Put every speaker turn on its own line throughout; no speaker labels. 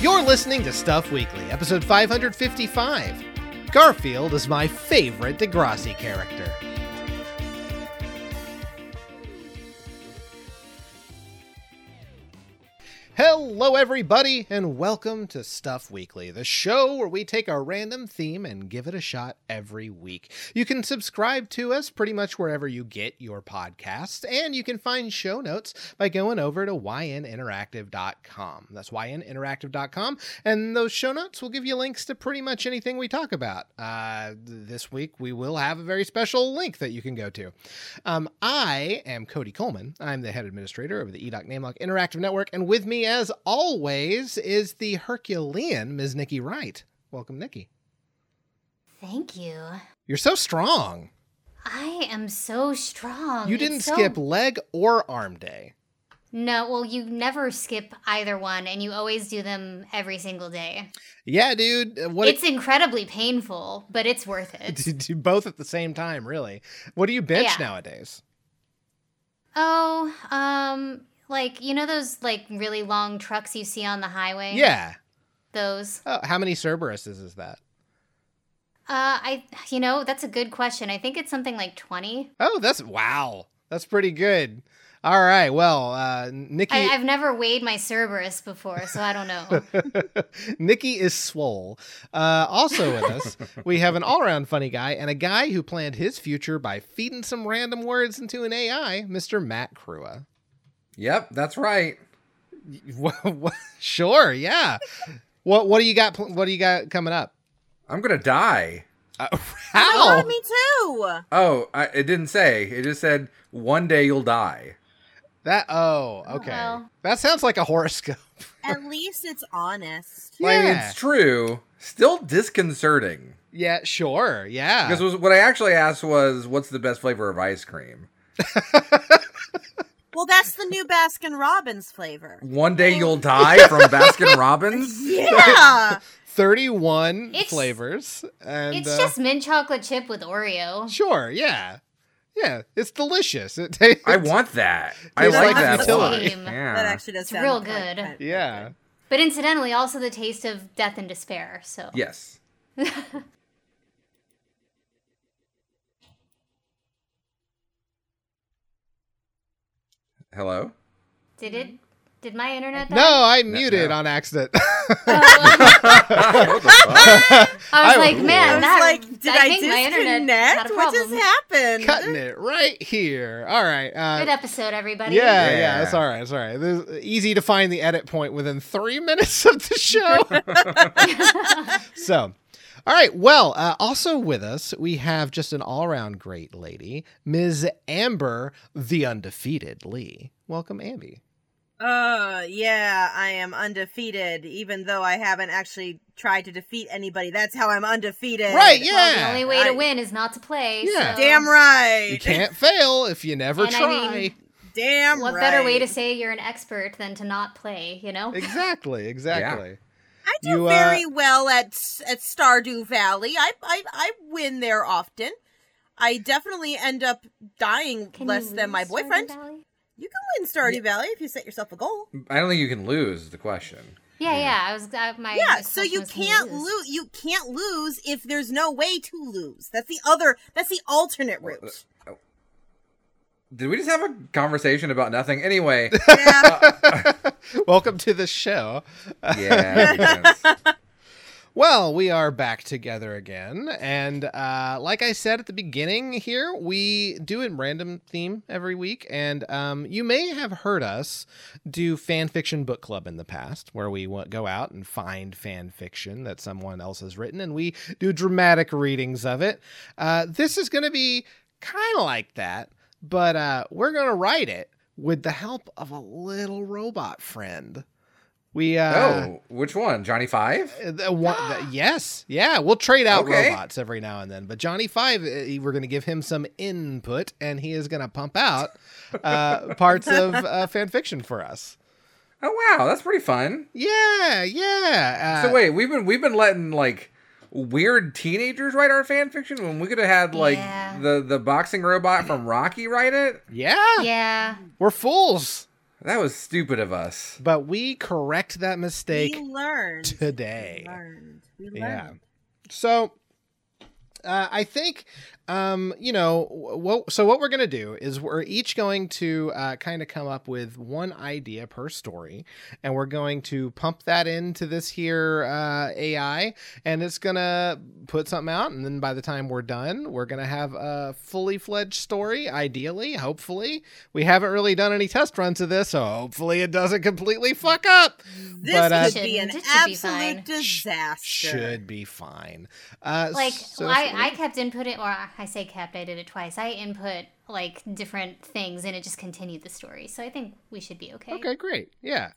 You're listening to Stuff Weekly, episode 555. Garfield is my favorite Degrassi character. Hello, everybody, and welcome to Stuff Weekly, the show where we take a random theme and give it a shot every week. You can subscribe to us pretty much wherever you get your podcasts, and you can find show notes by going over to yninteractive.com. That's yninteractive.com, and those show notes will give you links to pretty much anything we talk about. Uh, this week, we will have a very special link that you can go to. Um, I am Cody Coleman. I'm the head administrator of the EDOC Namelock Interactive Network, and with me, as always, is the Herculean Ms. Nikki Wright. Welcome, Nikki.
Thank you.
You're so strong.
I am so strong.
You
It's
didn't
so-
skip leg or arm day.
No, well, you never skip either one, and you always do them every single day.
Yeah, dude. uh, What
it's incredibly painful, but it's worth it.
do both at the same time, really. What do you bench
Yeah.
nowadays?
oh, um, like you know those like really long trucks you see on the highway?
Yeah.
those.
Oh, how many Cerberuses is that?
Uh, I, you know, that's a good question. I think it's something like twenty.
Oh, that's wow. That's pretty good. All right. Well, uh, Nikki.
I, I've never weighed my Cerberus before, so I don't know.
Nikki is swole. Uh, also with us, we have an all-around funny guy and a guy who planned his future by feeding some random words into an AI, Mr. Matt Crua.
Yep, that's right.
sure, yeah. What What do you got? What do you got coming up?
I'm gonna die.
Uh,
Oh,
how?
me too.
Oh, I, it didn't say. It just said one day you'll die.
That? Oh, okay.
well.
That sounds like a horoscope.
At least it's honest.
I mean,
Yeah.
it's true. Still disconcerting.
Yeah, sure. Yeah.
Because was, what I actually asked was, "What's the best flavor of ice cream?"
Well, that's the new Baskin Robbins flavor.
One day you'll die from Baskin Robbins.
Yeah.
31
It's-
flavors. And,
it's
uh,
just mint chocolate chip with Oreo.
Sure, yeah. Yeah, it's delicious. It tastes
I want that. I like
like
that a
Same.
Yeah.
That actually does
It's
sound
real
kind-
good.
Yeah.
But incidentally, also the taste of death and despair. So
Yes. Hello.
did it? Did my internet?
No,
die?
I muted
no.
on accident.
I was
I-
like,
I
man,
I was
that,
like, did I,
think
disconnect?
had
What just happened?
Cutting it right here. All right. Uh,
Good episode, everybody.
yeah,
Yeah.
yeah, it's all right. It's all right. This is easy to find the edit point within three minutes of the show. so, all right. Well, uh, also with us, we have just an all around great lady, Ms. Amber, the undefeated Lee. Welcome, Amby.
Uh, yeah, I am undefeated, even though I haven't actually tried to defeat anybody. That's how I'm undefeated.
Right,
Well,
yeah.
the only way to
I-
win is not to play.
Yeah.
so-
Damn right.
You can't fail if you never
And I
try.
mean-
Damn
What
right.
better way to say you're an expert than to not play? You know.
exactly, exactly.
I do
You, uh,
very well at at Stardew Valley. I, I I win there often. I definitely end up dying less than my boyfriend. You can win Stardew Valley if you set yourself a goal.
I don't think you can lose. The question.
Yeah, yeah. I was uh, my
Yeah,
my
so you
can
can't lose. You can't lose if there's no way to lose. That's the other. That's the alternate route.
Did we just have a conversation about nothing? Anyway,
Yeah.
Welcome to the show.
yeah.
Well, we are back together again. And uh, like I said at the beginning here, we do a random theme every week. And um, you may have heard us do fan fiction book club in the past, where we go out and find fan fiction that someone else has written and we do dramatic readings of it. Uh, this is going to be kind of like that, but uh, we're going to write it with the help of a little robot friend. We uh,
oh, which one? Johnny Five?
uh, the one, the- yes, yeah, we'll trade out
Okay.
robots every now and then. But Johnny Five, uh, we're going to give him some input, and he is going to pump out uh, parts of uh, fan fiction for us.
Oh wow, that's pretty fun.
Yeah, yeah. Uh,
So wait, we've been we've been letting like weird teenagers write our fan fiction when we could have had like
Yeah.
the the boxing robot from Rocky write it.
yeah,
Yeah.
we're fools.
That was stupid of us.
But we correct that mistake
we learned
today.
We learned. We learned.
Yeah. So uh, I think, um, you know, what, so what we're going to do is we're each going to uh, kind of come up with one idea per story, and we're going to pump that into this here uh, AI, and it's going to put something out. And then by the time we're done, we're going to have a fully fledged story, ideally, hopefully. We haven't really done any test runs of this, so hopefully it doesn't completely fuck up.
This
But, uh,
could be an
Shouldn't. It should be
absolute disaster.
Should be fine. Uh,
Like
so
I, I kept inputting, or I say kept, I did it twice. I input like different things, and it just continued the story. So I think we should be okay.
Okay, great. Yeah.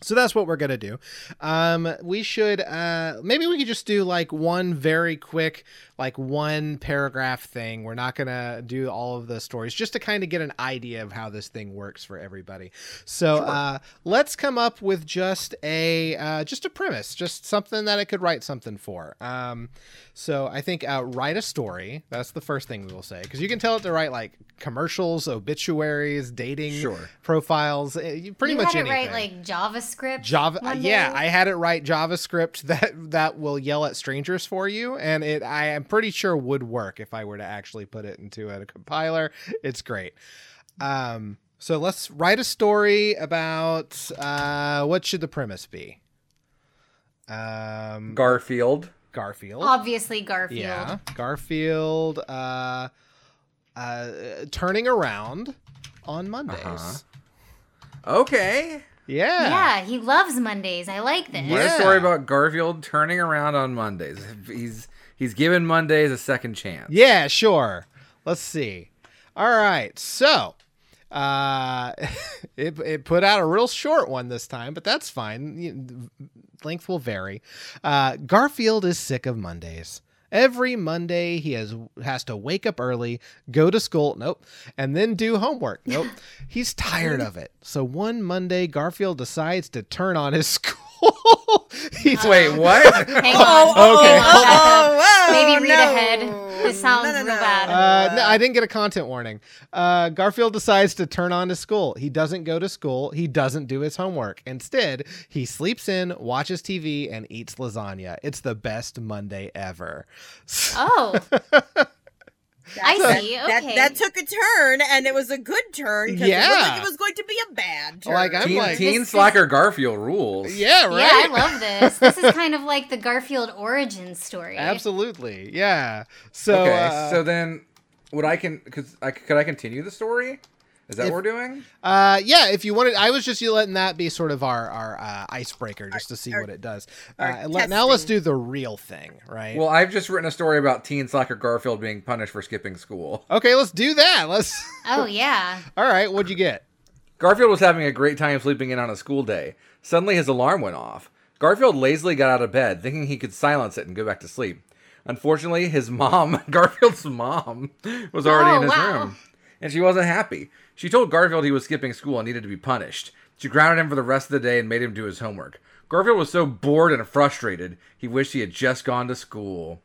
So that's what we're gonna do. Um, we should uh, maybe we could just do like one very quick, like one paragraph thing. We're not gonna do all of the stories, just to kind of get an idea of how this thing works for everybody. So uh, let's come up with just a uh, just a premise, just something that I could write something for. Um, so I think uh, write a story. That's the first thing we will say because you can tell it to write like commercials, obituaries, dating
Sure.
profiles, eh, you- pretty
you
much
had it
anything.
right like JavaScript.
Java,
one
yeah. I had it write JavaScript that that will yell at strangers for you, and it I am pretty sure would work if I were to actually put it into a compiler. It's great. Um, so let's write a story about uh, what should the premise be? Um,
Garfield.
Garfield.
Obviously Garfield.
Yeah, Garfield. Uh, uh, turning around on Mondays.
Uh-huh. Okay.
Yeah.
Yeah, he loves Mondays. I like this.
Yeah.
Write a story about Garfield turning around on Mondays. He's he's given Mondays a second chance.
Yeah, sure. Let's see. All right. So, uh, it, it put out a real short one this time, but that's fine. Length will vary. Uh, Garfield is sick of Mondays. Every Monday, he has has to wake up early, go to school, nope, and then do homework, nope. He's tired of it. So one Monday, Garfield decides to turn on his school. He's
Wait, what?
Hang
Oh,
on.
oh,
Okay.
Hang on, back up.
oh, whoa,
Maybe read
no.
ahead. This sounds
No, no,
real bad.
Uh, no, I didn't get a content warning. Uh, Garfield decides to turn on to school. He doesn't go to school. He doesn't do his homework. Instead, he sleeps in, watches TV, and eats lasagna. It's the best Monday ever.
oh, I
That-
see.
That,
Okay.
that took a turn, and it was a good turn. 'cause It looked
Yeah.
like it was going to be a bad turn.
Like, I'm
teen
like-
teen
This-
slacker Garfield rules.
Yeah, right.
Yeah, I love this. This is kind of like the Garfield origin story.
Absolutely. Yeah. So,
okay,
uh,
so then would I can because I could I continue the story? Is that
If-
what we're doing?
uh, yeah, if you wanted, I was just letting that be sort of our, our uh, icebreaker just to see
our-
what it does. Uh, let- now let's do the real thing, right?
Well, I've just written a story about teen slacker Garfield being punished for skipping school.
okay, let's do that. Let's.
Oh yeah.
All right, what'd you get?
Garfield was having a great time sleeping in on a school day. Suddenly, his alarm went off. Garfield lazily got out of bed, thinking he could silence it and go back to sleep. Unfortunately, his mom, Garfield's mom, was already
Oh,
in his
wow.
room, and she wasn't happy. She told Garfield he was skipping school and needed to be punished. She grounded him for the rest of the day and made him do his homework. Garfield was so bored and frustrated, he wished he had just gone to school.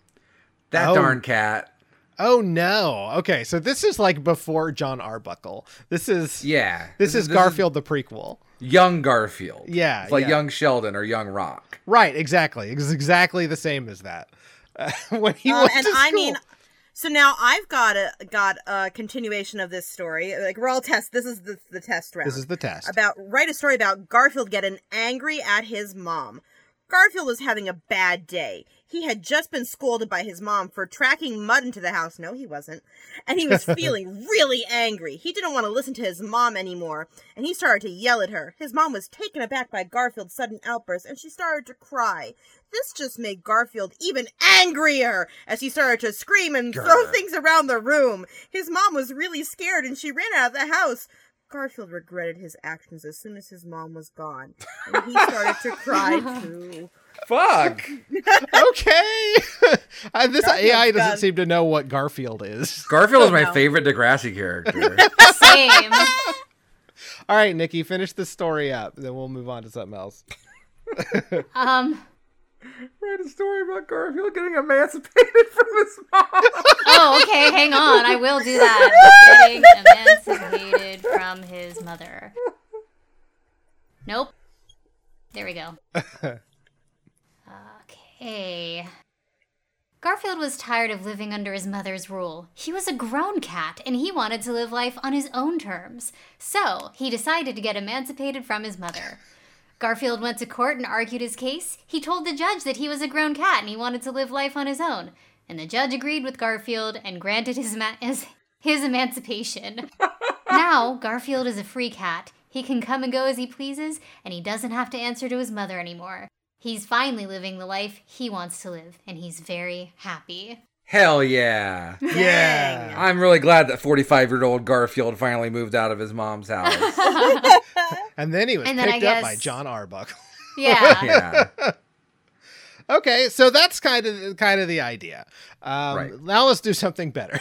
That
Oh.
darn cat.
Oh no. Okay, so this is like before John Arbuckle. This is
Yeah.
This, is Garfield the prequel.
young Garfield.
Yeah,
It's like
yeah.
young Sheldon or young Rock.
Right, exactly. It's exactly the same as that. Uh, when he
Um,
went
and
to
I
school.
mean, so now I've got a got a continuation of this story. Like we're all test. This is the the test round.
this is the test.
about write a story about Garfield getting angry at his mom. Garfield was having a bad day. He had just been scolded by his mom for tracking mud into the house. No, he wasn't. And he was feeling really angry. He didn't want to listen to his mom anymore, and he started to yell at her. His mom was taken aback by Garfield's sudden outburst, and she started to cry. This just made Garfield even angrier as he started to scream and throw things around the room. His mom was really scared and she ran out of the house. Garfield regretted his actions as soon as his mom was gone, and he started to cry too.
Fuck.
okay. uh, this
Garfield's
AI doesn't
gone.
seem to know what Garfield is.
Garfield is my
No.
favorite Degrassi character.
Same.
All right, Nikki, finish the story up, then we'll move on to something else.
Um.
Write a story about Garfield getting emancipated from his mom.
Oh, okay. Hang on. I will do that. Getting emancipated from his mother. Nope. There we go. Okay. Garfield was tired of living under his mother's rule. He was a grown cat and he wanted to live life on his own terms. So, he decided to get emancipated from his mother. Garfield went to court and argued his case. He told the judge that he was a grown cat and he wanted to live life on his own. And the judge agreed with Garfield and granted his, ema- his, his emancipation. now, Garfield is a free cat. He can come and go as he pleases, and he doesn't have to answer to his mother anymore. He's finally living the life he wants to live, and he's very happy.
Hell yeah.
Yeah.
I'm really glad that 45 year old Garfield finally moved out of his mom's house.
And then he was
And then I
picked up by John Arbuckle.
Yeah.
yeah.
okay, so that's kind of kind of the idea. Um,
Right.
Now let's do something better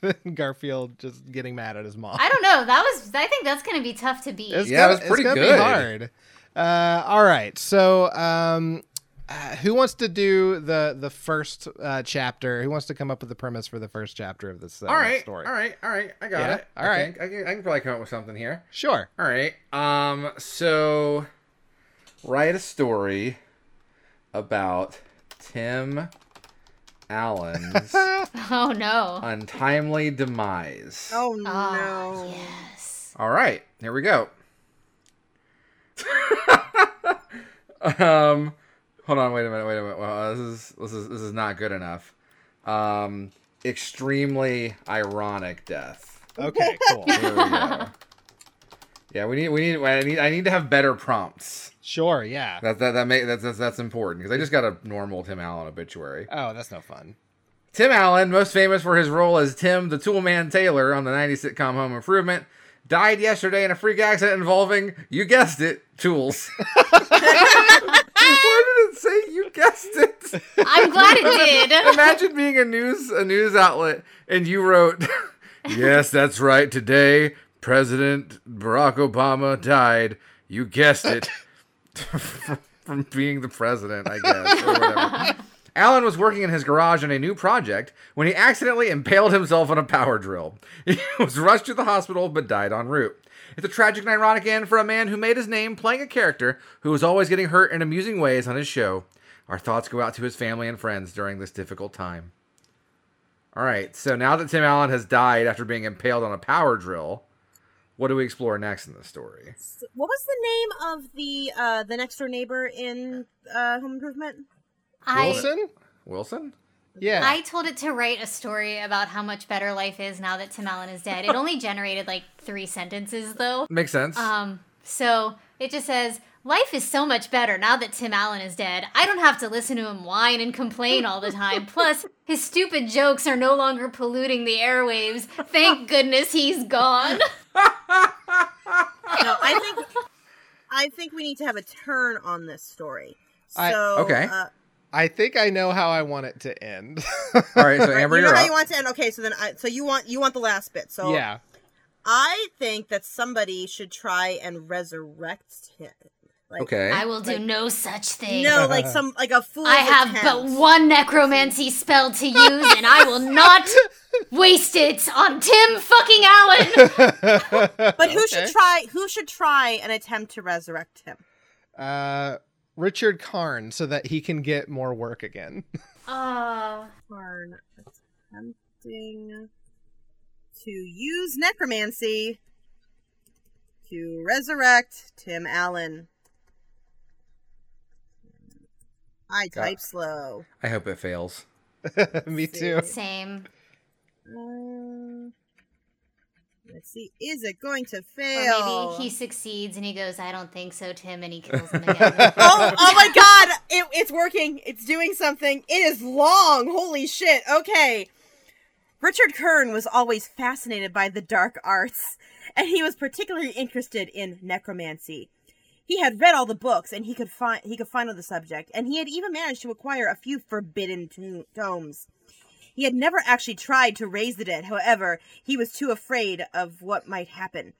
than Garfield just getting mad at his mom.
I don't know. That was. I think that's gonna be tough to beat.
It's
Yeah,
gonna,
it was pretty
it's
good.
Be hard. Uh, all right, so um, uh, who wants to do the the first uh, chapter? Who wants to come up with the premise for the first chapter of this uh,
All right.
story?
All right. All right. I got
Yeah,
it.
all
I
right.
think. I can, I can probably come up with something here.
Sure.
All right. Um. So, write a story about Tim Allen's
Oh no.
untimely demise.
Oh no.
Ah, yes.
All right. Here we go. um. Hold on. Wait a minute. Wait a minute. Well, this is this is this is not good enough. Um. Extremely ironic death.
Okay. Cool.
We. Yeah, we need we need I need I need to have better prompts.
sure. Yeah.
That that that make that's that's, that's important because I just got a normal Tim Allen obituary.
Oh, that's no fun.
Tim Allen, most famous for his role as Tim the Toolman Taylor on the 90s sitcom Home Improvement, died yesterday in a freak accident involving, you guessed it, tools. Why did it say you guessed it?
I'm glad it did.
Imagine being a news a news outlet and you wrote, "Yes, that's right. Today, President Barack Obama died. You guessed it." From being the president, I guess, or whatever. Allen was working in his garage on a new project when he accidentally impaled himself on a power drill. He was rushed to the hospital but died en route. It's a tragic and ironic end for a man who made his name playing a character who was always getting hurt in amusing ways on his show. Our thoughts go out to his family and friends during this difficult time. All right, so now that Tim Allen has died after being impaled on a power drill, what do we explore next in the story?
What was the name of the uh the next door neighbor in uh Home Improvement?
I
Wilson.
Wilson?
Yeah.
I told it to write a story about how much better life is now that Tim Allen is dead. It only generated like three sentences though.
Makes sense.
Um, so it just says, Life is so much better now that Tim Allen is dead. I don't have to listen to him whine and complain all the time. Plus, his stupid jokes are no longer polluting the airwaves. Thank goodness he's gone.
No, I think I think we need to have a turn on this story. So
I-
Okay.
uh,
I think I know how I want it to end.
All right, so Amber,
you know how
up.
you want to end. Okay, so then I so you want you want the last bit. So
yeah.
I think that somebody should try and resurrect him. Like,
okay.
I will do no such thing.
No, like some like a fool.
I have but one necromancy spell to use, and I will not waste it on Tim fucking Allen.
But who
Okay.
should try? Who should try and attempt to resurrect him?
Uh, Richard Karn, so that he can get more work again.
Oh,
Karn attempting to use necromancy to resurrect Tim Allen. I
Got-
type slow.
I hope it fails.
Me too.
same.
Uh, let's see. Is it going to
Or
fail?
maybe he succeeds and he goes, "I don't think so, Tim," and he kills him again.
oh, oh my god! It, it's working. It's doing something. It is long. Holy shit. Okay. Richard Karn was always fascinated by the dark arts, and he was particularly interested in necromancy. He had read all the books, and he could find he could find on the subject, and he had even managed to acquire a few forbidden to- tomes. He had never actually tried to raise the dead, however, he was too afraid of what might happen.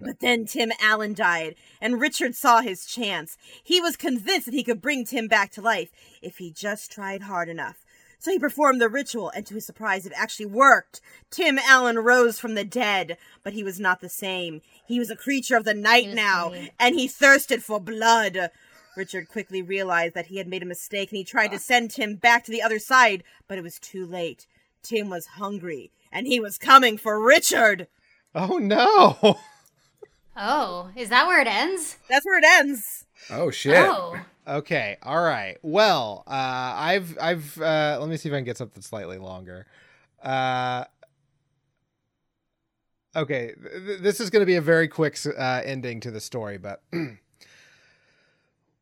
But then Tim Allen died, and Richard saw his chance. He was convinced that he could bring Tim back to life if he just tried hard enough. So he performed the ritual, and to his surprise, it actually worked. Tim Allen rose from the dead, but he was not the same. He was a creature of the night now, and he thirsted for blood. Richard quickly realized that he had made a mistake, and he tried to send Tim back to the other side, but it was too late. Tim was hungry, and he was coming for Richard.
Oh no.
Oh, is that where it ends?
That's where it ends.
Oh shit.
Oh.
Okay, all right. Well, uh, I've I've uh, let me see if I can get something slightly longer. Uh, okay, th- th- this is going to be a very quick uh, ending to the story, but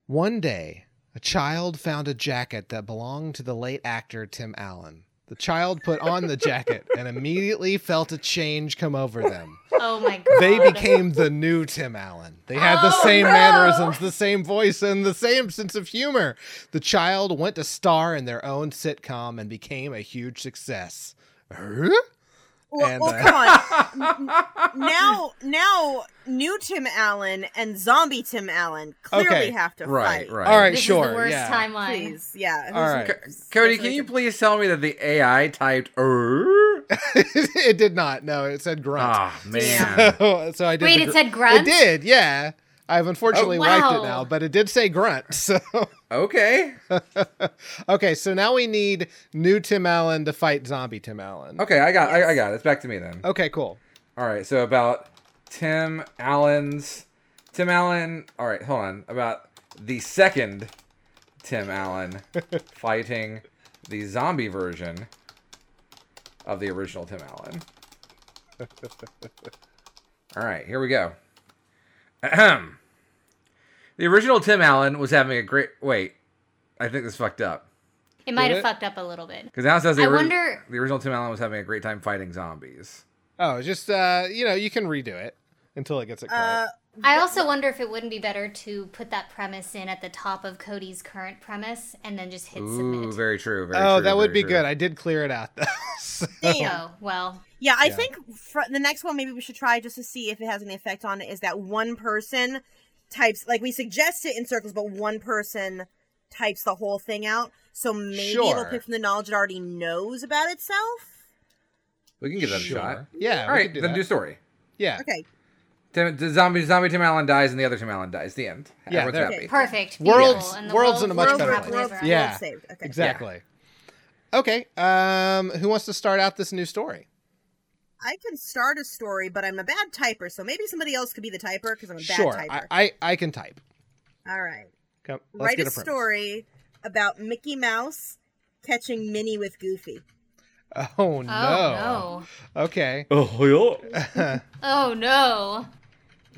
one day a child found a jacket that belonged to the late actor Tim Allen. The child put on the jacket and immediately felt a change come over them.
Oh my god.
They became the new Tim Allen. They had the
Oh,
same
no.
mannerisms, the same voice, and the same sense of humor. The child went to star in their own sitcom and became a huge success. Huh?
Well,
And,
well
uh,
come on. Now, now, new Tim Allen and zombie Tim Allen clearly
Okay.
have to
Right,
fight.
right.
All right,
this
sure.
is the worst
yeah.
timeline.
Please, yeah.
All right.
Co- Cody, can you please tell me that the AI typed er?
it did not. No, it said grunt.
Ah, man.
so, so I did.
Wait,
the
it said grunt?
It did. Yeah. I've unfortunately
Oh,
wiped it now, but it did say grunt. So
Okay.
okay, so now we need new Tim Allen to fight zombie Tim Allen.
Okay, I got I, I got it. It's back to me then.
Okay, cool.
All right, so about Tim Allen's Tim Allen. All right, hold on. About the second Tim Allen fighting the zombie version of the original Tim Allen. All right, here we go. Ahem. The original Tim Allen was having a great. Wait, I think this fucked up
It might have
it?
fucked up a little bit.
because now it says the,
I
ori-
wonder-
the original Tim Allen was having a great time fighting zombies.
Oh, just uh, you know, you can redo it until it gets it correct.
Uh,
I also wonder if it wouldn't be better to put that premise in at the top of Cody's current premise and then just hit
Ooh,
submit.
very true. Very
oh,
true,
that would be
true.
good. I did clear it out though. So-
Oh, well.
Yeah, I
Yeah.
think fr- the next one maybe we should try just to see if it has any effect on it is that one person types like we suggest it in circles, but one person types the whole thing out. So maybe it'll pick from the knowledge it already knows about itself.
We can give that
Sure.
a shot.
Yeah.
All
we
right,
do
then
that.
do story.
Yeah.
Okay.
Tim, the zombie, zombie Tim Allen dies, and the other Tim Allen dies. The end.
Yeah,
Everyone's
there-
happy.
Perfect.
World's-
and the
world's
world
in a much
will
better
happily
place.
ever.
Yeah.
World saved. Okay.
Exactly. Okay. Um, who wants to start out this new story?
I can start a story, but I'm a bad typer, so maybe somebody else could be the typer because I'm a bad
Sure.
typer.
I, I I can type.
All right.
Come, let's
Write
get
a
a
story about Mickey Mouse catching Minnie with Goofy.
Oh no.
Oh,
Okay.
Oh yeah.
no. Oh, no.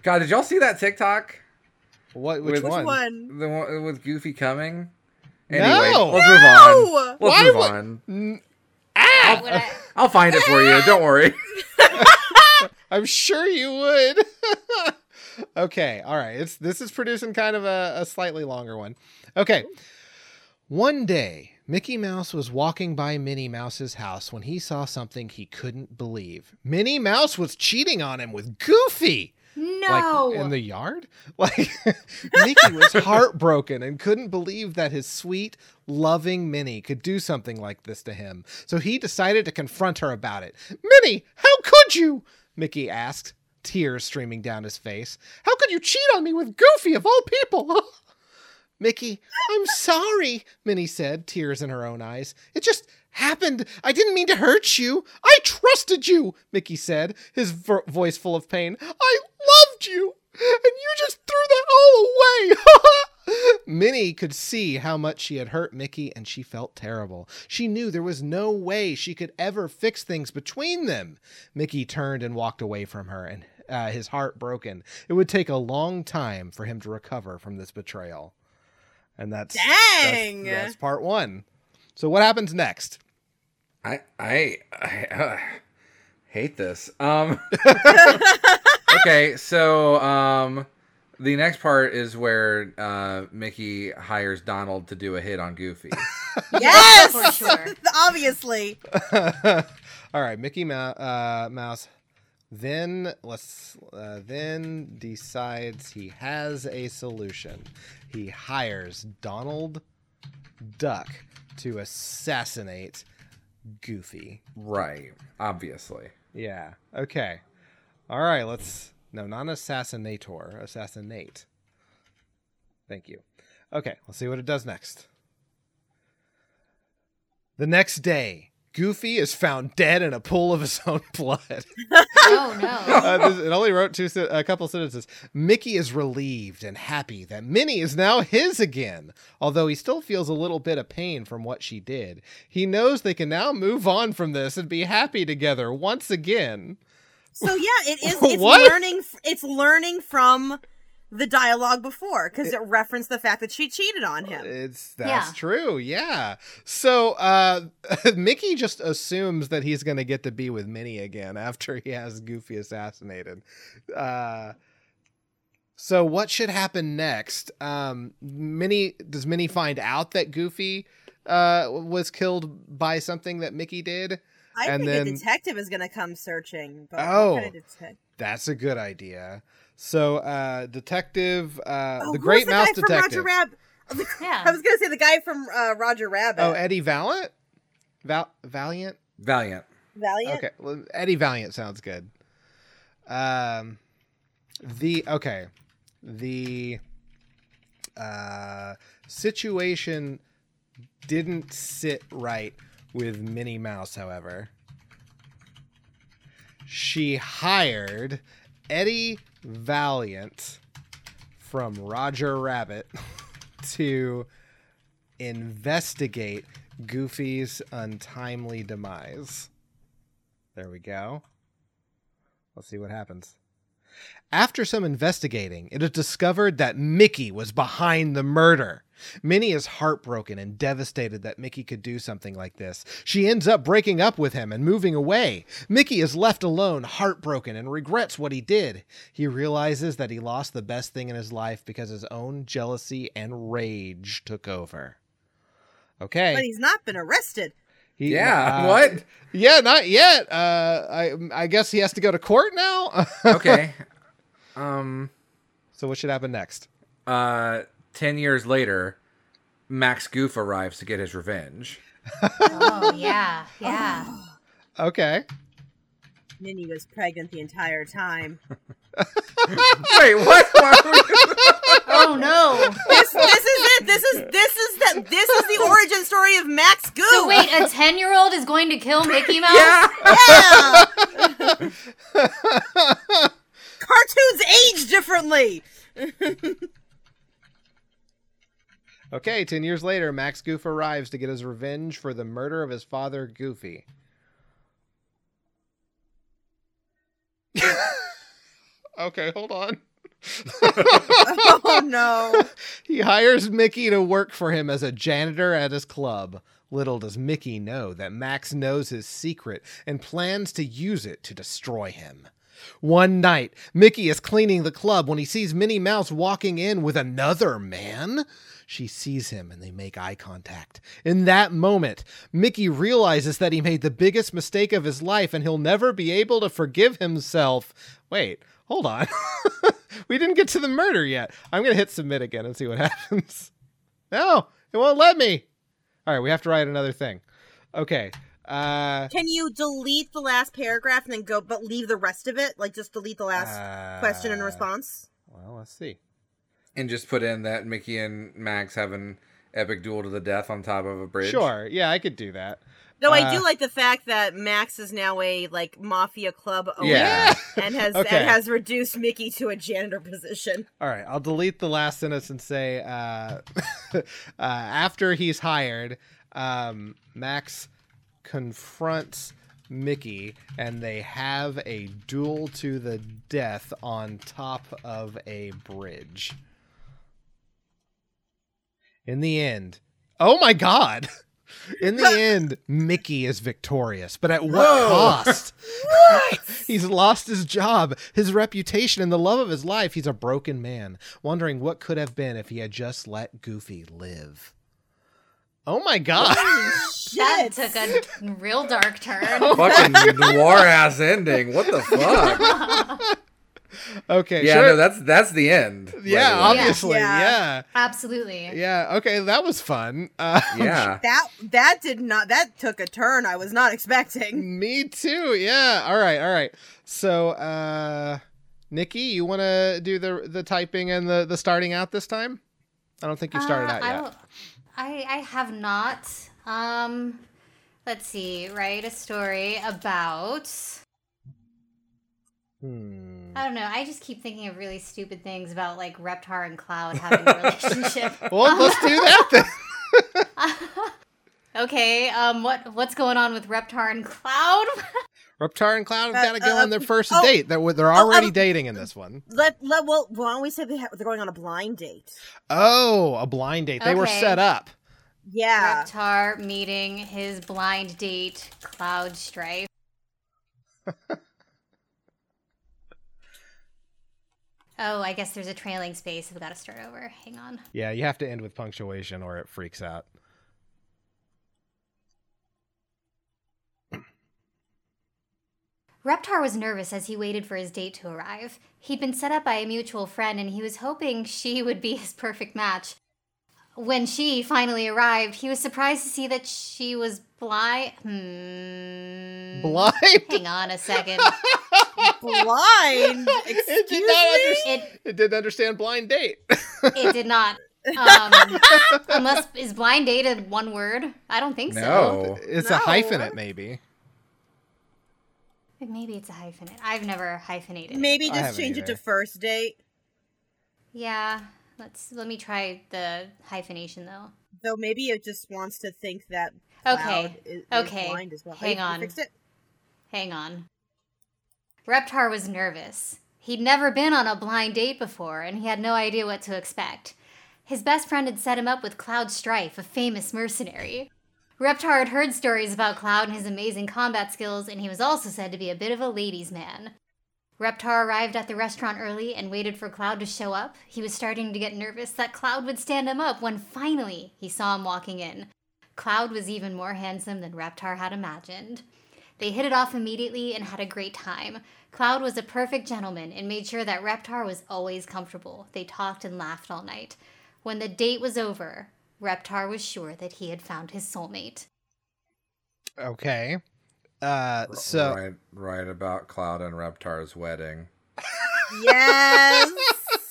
God, did y'all see that TikTok?
What? Which
Which
one?
one?
The one with Goofy coming.
No.
Let's move on.
No!
Let's
Why
move
would-
on.
N- Ah!
Why would I-
I'll find it for you. Don't worry.
I'm sure you would. okay, all right. It's this is producing kind of a, a slightly longer one. Okay. One day, Mickey Mouse was walking by Minnie Mouse's house when he saw something he couldn't believe. Minnie Mouse was cheating on him with Goofy.
No.
Like in the yard? Like Mickey was heartbroken and couldn't believe that his sweet, loving Minnie could do something like this to him. So he decided to confront her about it. Minnie, how could you? Mickey asked, tears streaming down his face. How could you cheat on me with Goofy of all people? Mickey, I'm sorry, Minnie said, tears in her own eyes. It just happened. I didn't mean to hurt you. I trusted you, Mickey said, his vo- voice full of pain. I loved you, and you just threw that all away. Minnie could see how much she had hurt Mickey, and she felt terrible. She knew there was no way she could ever fix things between them. Mickey turned and walked away from her, and uh, his heart broken. It would take a long time for him to recover from this betrayal. And that's
Dang!
That's, that's part one. So what happens next?
I I, I uh, hate this. Um. okay, so um, the next part is where uh, Mickey hires Donald to do a hit on Goofy.
Yes!
For sure.
Obviously.
All right, Mickey Mou- uh, Mouse. Then let's uh, then decides he has a solution. He hires Donald Duck to assassinate Goofy.
Right. Obviously.
Yeah. Okay. All right. Let's. No, not assassinator. Assassinate. Thank you. Okay. Let's see what it does next. The next day, Goofy is found dead in a pool of his own blood.
Oh no.
uh, this, it only wrote two, a couple sentences. Mickey is relieved and happy that Minnie is now his again, although he still feels a little bit of pain from what she did. He knows they can now move on from this and be happy together once again.
So yeah, it is. It's
What?
learning. It's learning from the dialogue before because it referenced the fact that she cheated on him.
It's that's
Yeah.
true, yeah. So uh Mickey just assumes that he's gonna get to be with Minnie again after he has Goofy assassinated. Uh so what should happen next? Um Minnie does Minnie find out that Goofy uh was killed by something that Mickey did?
I
and
think
then-
a detective is going to come searching. But
Oh.
kind of detec-
That's a good idea. So uh detective uh
Oh,
the Great
the
Mouse Detective.
Roger Rabbit.
Yeah.
I was going to say the guy from uh, Roger Rabbit.
oh, Eddie Valiant? Val- Valiant?
Valiant.
Valiant.
Okay, well, Eddie Valiant sounds good. Um, the okay, the uh situation didn't sit right with Minnie Mouse. However, she hired Eddie Valiant from Roger Rabbit to investigate Goofy's untimely demise. There we go. Let's see what happens. After some investigating, it is discovered that Mickey was behind the murder. Minnie is heartbroken and devastated that Mickey could do something like this. She ends up breaking up with him and moving away. Mickey is left alone, heartbroken, and regrets what he did. He realizes that he lost the best thing in his life because his own jealousy and rage took over. Okay.
But he's not been arrested.
He-
Yeah.
uh,
what?
Yeah, not yet. Uh, I I guess he has to go to court now.
Okay. Um.
so what should happen next?
Uh. Ten years later, Max Goof arrives to get his revenge.
Oh yeah. Yeah.
Okay.
Minnie was pregnant the entire time.
Wait, what? Why were you-
Oh no.
this, this is it. This is this is the this is the origin story of Max Goo.
So wait, a ten-year-old is going to kill Mickey Mouse?
yeah.
Yeah. Cartoons age differently.
Okay, 10 years later, Max Goof arrives to get his revenge for the murder of his father, Goofy. okay, hold on.
oh no.
He hires Mickey to work for him as a janitor at his club. Little does Mickey know that Max knows his secret and plans to use it to destroy him. One night, Mickey is cleaning the club when he sees Minnie Mouse walking in with another man. She sees him and they make eye contact. In that moment, Mickey realizes that he made the biggest mistake of his life and he'll never be able to forgive himself. Wait, hold on. we didn't get to the murder yet. I'm going to hit submit again and see what happens. No, it won't let me. All right, we have to write another thing. Okay. Uh,
Can you delete the last paragraph and then go, but leave the rest of it? Like just delete the last question and
uh,
response?
Well, let's see.
and just put in that Mickey and Max have an epic duel to the death on top of a bridge.
Sure. Yeah, I could do that.
Though I
uh,
do like the fact that Max is now a like mafia club owner
Yeah.
and has
Okay.
and has reduced Mickey to a janitor position.
All right, I'll delete the last sentence and say uh, uh, after he's hired, um, Max confronts Mickey and they have a duel to the death on top of a bridge. In the end, oh my god! In the end, Mickey is victorious, but at what
Whoa.
cost? He's lost his job, his reputation, and the love of his life. He's a broken man, wondering what could have been if he had just let Goofy live. Oh my god.
That took a real dark turn.
Fucking noir ass ending. What the fuck?
Okay.
Yeah,
sure.
no, that's that's the end.
yeah,
the way.
obviously.
Yeah.
Yeah.
Absolutely.
Yeah. Okay, that was fun. Uh,
Yeah.
That that did not that took a turn I was not expecting.
me too. Yeah. All right. All right. So, uh, Nikki, you want to do the the typing and the the starting out this time? I don't think you started
Uh,
out
I,
yet.
I I have not. Um, let's see. Write a story about.
Hmm.
I don't know. I just keep thinking of really stupid things about like Reptar and Cloud having a relationship.
Well, let's do that then.
okay. Um. What What's going on with Reptar and Cloud?
Reptar and Cloud have
Uh,
got to go
uh,
on their first
oh.
date. They're they're already
um,
dating in this one.
Let let well why don't we say they ha- they're going on a blind date?
Oh, a blind date. They were set up.
Yeah.
Reptar meeting his blind date, Cloud Strife. oh, I guess there's a trailing space. We've got to start over. Hang on.
Yeah, you have to end with punctuation or it freaks out.
Reptar was nervous as he waited for his date to arrive. He'd been set up by a mutual friend and he was hoping she would be his perfect match. When she finally arrived, he was surprised to see that she was blind. Hmm.
Blind.
Hang on a second.
blind.
it did
Excuse
not
me.
understand.
It
It didn't understand blind date.
it did not. Um, unless is blind dated one word? I don't think so.
No.
it's a
No.
hyphenate, maybe.
Maybe it's a hyphenate. I've never hyphenated.
Maybe just
haven't
change it to first date.
Yeah. Let's let me try the hyphenation though.
Though maybe it just wants to think that
Okay,
Cloud is, is
okay.
blind as well.
Hang on.
it?
Hang on. Reptar was nervous. He'd never been on a blind date before, and he had no idea what to expect. His best friend had set him up with Cloud Strife, a famous mercenary. Reptar had heard stories about Cloud and his amazing combat skills, and he was also said to be a bit of a ladies' man. Reptar arrived at the restaurant early and waited for Cloud to show up. He was starting to get nervous that Cloud would stand him up when finally he saw him walking in. Cloud was even more handsome than Reptar had imagined. They hit it off immediately and had a great time. Cloud was a perfect gentleman and made sure that Reptar was always comfortable. They talked and laughed all night. When the date was over, Reptar was sure that he had found his soulmate.
Okay. Uh, so
right, right about Cloud and Reptar's wedding.
Yes.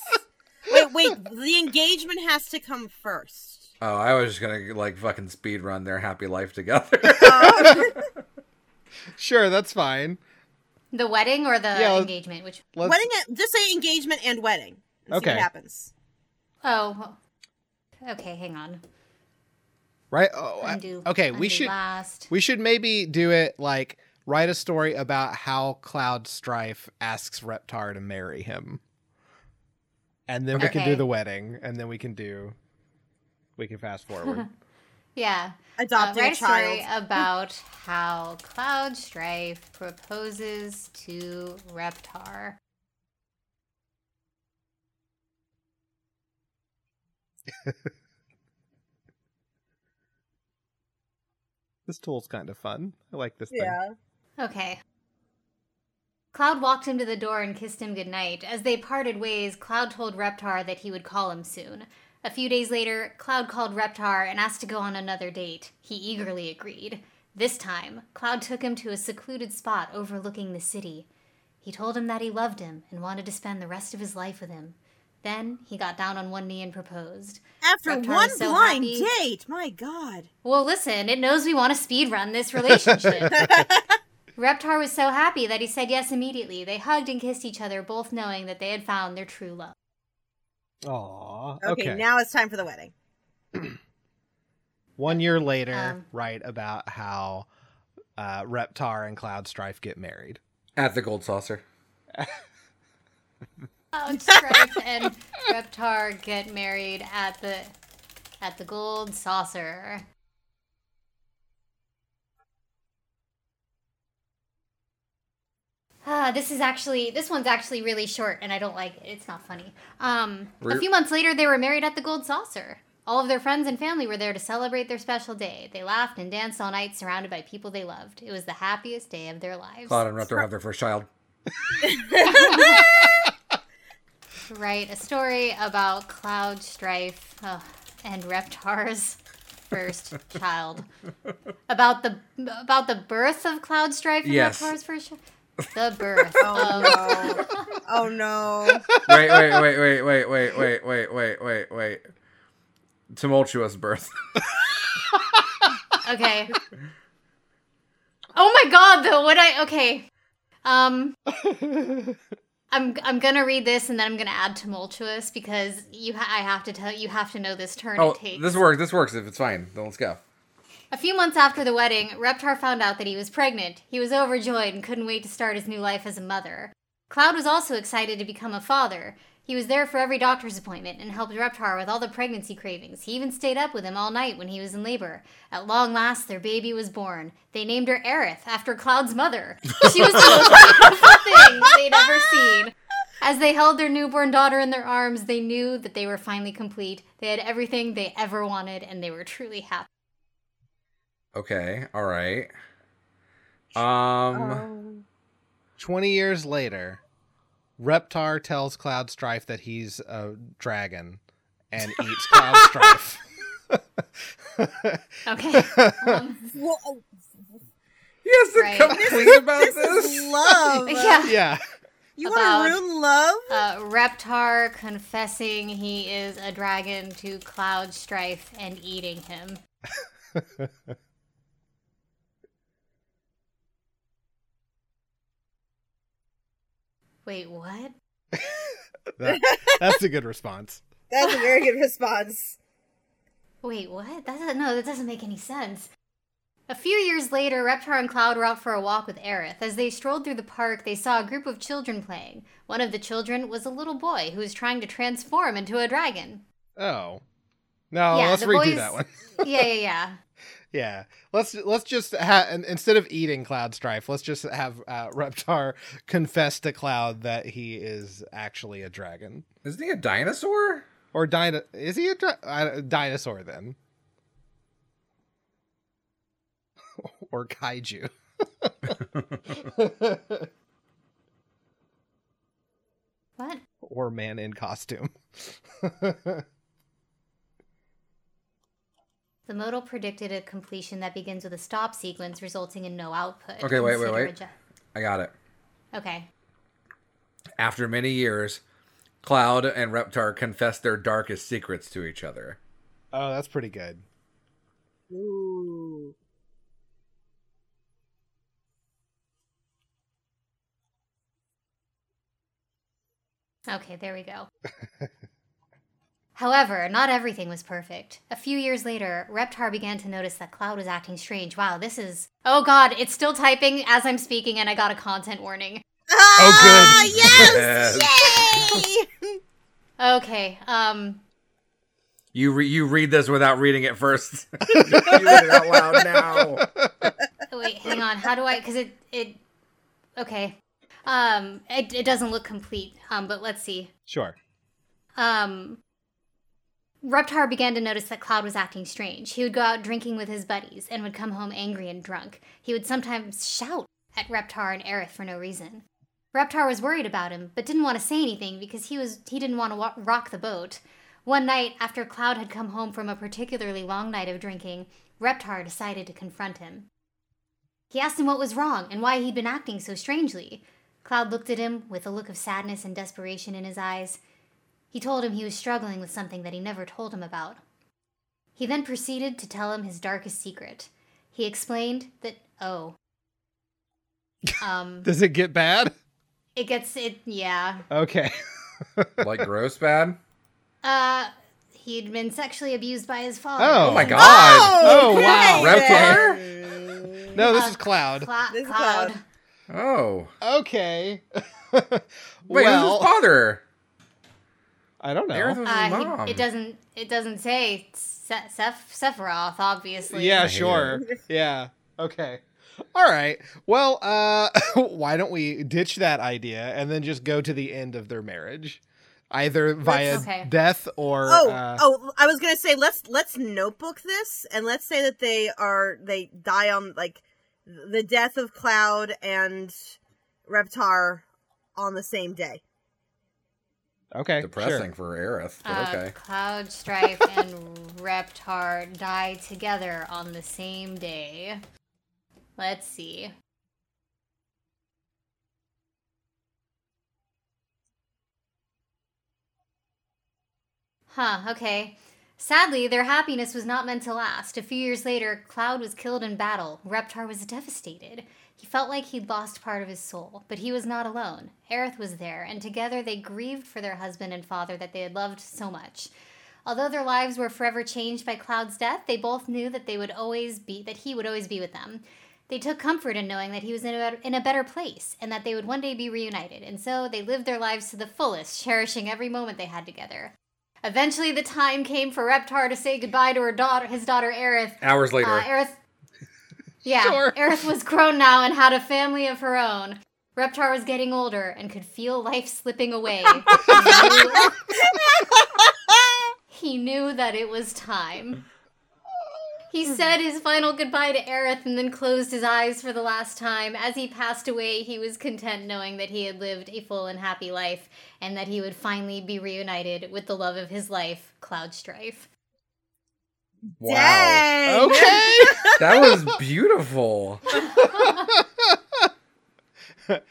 wait, wait. The engagement has to come first.
Oh, I was just gonna like fucking speed run their happy life together.
sure, that's fine.
The wedding or the
Yeah,
engagement? Which
Let's,
wedding. Just say engagement and wedding. and See
Okay.
what happens.
oh, okay. Hang on.
right? Oh, I-
Undo.
okay. We should
last.
we should maybe do it like write a story about how Cloud Strife asks Reptar to marry him, and then we can do the wedding, and then we can do we can fast forward.
Yeah. Uh,
Adopting
write
a
a story
child.
about how Cloud Strife proposes to Reptar.
this tool's kind of fun. I like this thing.
Yeah.
Okay. Cloud walked him to the door and kissed him goodnight. As they parted ways, Cloud told Reptar that he would call him soon. A few days later, Cloud called Reptar and asked to go on another date. He eagerly agreed. This time, Cloud took him to a secluded spot overlooking the city. He told him that he loved him and wanted to spend the rest of his life with him. Then he got down on one knee and proposed.
After
Reptar
one
so
blind
happy.
date, my god.
Well, listen, it knows we want to speed run this relationship. Reptar was so happy that he said yes immediately. They hugged and kissed each other, both knowing that they had found their true love.
Aw.
Okay,
Okay.
now it's time for the wedding.
One year later,
Um,
write about how uh, Reptar and Cloud Strife get married.
At the Gold Saucer.
Oh, Strife and Reptar get married at the at the Gold Saucer. Ah, this is actually this one's actually really short, and I don't like it. It's not funny. Um, a few months later, they were married at the Gold Saucer. All of their friends and family were there to celebrate their special day. They laughed and danced all night, surrounded by people they loved. It was the happiest day of their lives.
Cloud and Reptar have their first child.
write a story about Cloud Strife ugh, and Reptar's first child. About the about the birth of Cloud Strife and
Yes.
Reptar's first child. The birth
Oh
of
no. Oh no.
wait, wait, wait, wait, wait, wait, wait, wait, wait, wait, wait. Tumultuous birth.
Okay. Oh my god, though, what I okay. Um I'm I'm gonna read this and then I'm gonna add tumultuous because you ha- I have to tell you have to know this turn
Oh,
it takes.
this works. This works. If it's fine, then let's go.
A few months after the wedding, Reptar found out that he was pregnant. He was overjoyed and couldn't wait to start his new life as a mother. Cloud was also excited to become a father. He was there for every doctor's appointment and helped Reptar with all the pregnancy cravings. He even stayed up with him all night when he was in labor. At long last, their baby was born. They named her Aerith after Cloud's mother. She was the most beautiful thing they'd ever seen. As they held their newborn daughter in their arms, they knew that they were finally complete. They had everything they ever wanted, and they were truly happy.
Okay. All right. Um.
Um,
20 years later, Reptar tells Cloud Strife that he's a dragon and eats Cloud Strife.
Okay. Um,
well,
He has to
Right.
come clean about
this
this.
is love.
yeah.
yeah.
You want to ruin love?
Uh, Reptar confessing he is a dragon to Cloud Strife and eating him. Wait, what?
That- that's a good response.
That's a very good response.
Wait, what? That doesn't, no, that doesn't make any sense. A few years later, Reptar and Cloud were out for a walk with Aerith. As they strolled through the park, they saw a group of children playing. One of the children was a little boy who was trying to transform into a dragon.
Oh. No,
Yeah,
let's redo
boys-
that one.
Yeah, yeah, yeah.
Yeah, let's let's just ha- in- instead of eating Cloud Strife, let's just have uh, Reptar confess to Cloud that he is actually a dragon
Isn't he a dinosaur?
or dino. Is he a dra- uh, dinosaur then? or kaiju?
What?
or man in costume?
The modal predicted a completion that begins with a stop sequence resulting in no output.
Okay, wait, wait, wait.
a ju-
I got it.
Okay.
After many years, Cloud and Reptar confess their darkest secrets to each other.
oh, that's pretty good.
Ooh.
Okay, there we go. However, not everything was perfect. A few years later, Reptar began to notice that Cloud was acting strange. Wow, this is. Oh god, it's still typing as I'm speaking, and I got a content warning.
Oh,
good.
Yes! Yay!
Okay, um.
You re- you read this without reading it first. you read it out loud now.
Wait, hang on. How do I. Because it. it Okay. Um, it, it doesn't look complete, um, but let's see.
Sure.
Um, Reptar began to notice that Cloud was acting strange. He would go out drinking with his buddies and would come home angry and drunk. He would sometimes shout at Reptar and Aerith for no reason. Reptar was worried about him, but didn't want to say anything because he was he didn't want to wa- rock the boat. One night, after Cloud had come home from a particularly long night of drinking, Reptar decided to confront him. He asked him what was wrong and why he'd been acting so strangely. Cloud looked at him with a look of sadness and desperation in his eyes. He told him he was struggling with something that he never told him about. He then proceeded to tell him his darkest secret. He explained that, oh. Um,
Does it get bad?
it gets, it, yeah.
Okay.
Like gross bad?
Uh, he'd been sexually abused by his father.
Oh.
Oh my god.
Oh, wow.
Reptar?
No, this
Uh,
is Cloud.
Cla-
This is
Cloud.
Cloud.
Oh.
Okay.
Wait,
well,
who's his father?
I don't know.
Aerith was his
Uh,
mom.
he, it doesn't, it doesn't say Se- Seph- Sephiroth, obviously.
Yeah, sure. Yeah. Okay. All right. Well, uh why don't we ditch that idea and then just go to the end of their marriage? Either via
Okay.
death or
Oh,
uh,
oh! I was gonna say let's let's notebook this and let's say that they are they die on like the death of Cloud and Reptar on the same day.
Okay.
Depressing for Aerith, but
Uh,
okay.
Cloud Strife and Reptar die together on the same day. Let's see. Huh, okay. Sadly, their happiness was not meant to last. A few years later, Cloud was killed in battle. Reptar was devastated. He felt like he'd lost part of his soul, but he was not alone. Aerith was there, and together they grieved for their husband and father that they had loved so much. Although their lives were forever changed by Cloud's death, they both knew that they would always be that he would always be with them. They took comfort in knowing that he was in a, in a better place and that they would one day be reunited, and so they lived their lives to the fullest, cherishing every moment they had together. Eventually, the time came for Reptar to say goodbye to her daughter, his daughter Aerith.
Hours later.
Uh, Aerith, yeah,
Sure.
Aerith was grown now and had a family of her own. Reptar was getting older and could feel life slipping away. He knew, that it was time. He said his final goodbye to Aerith and then closed his eyes for the last time. As he passed away, he was content knowing that he had lived a full and happy life and that he would finally be reunited with the love of his life, Cloud Strife.
Wow.
Dang.
Okay.
That was beautiful.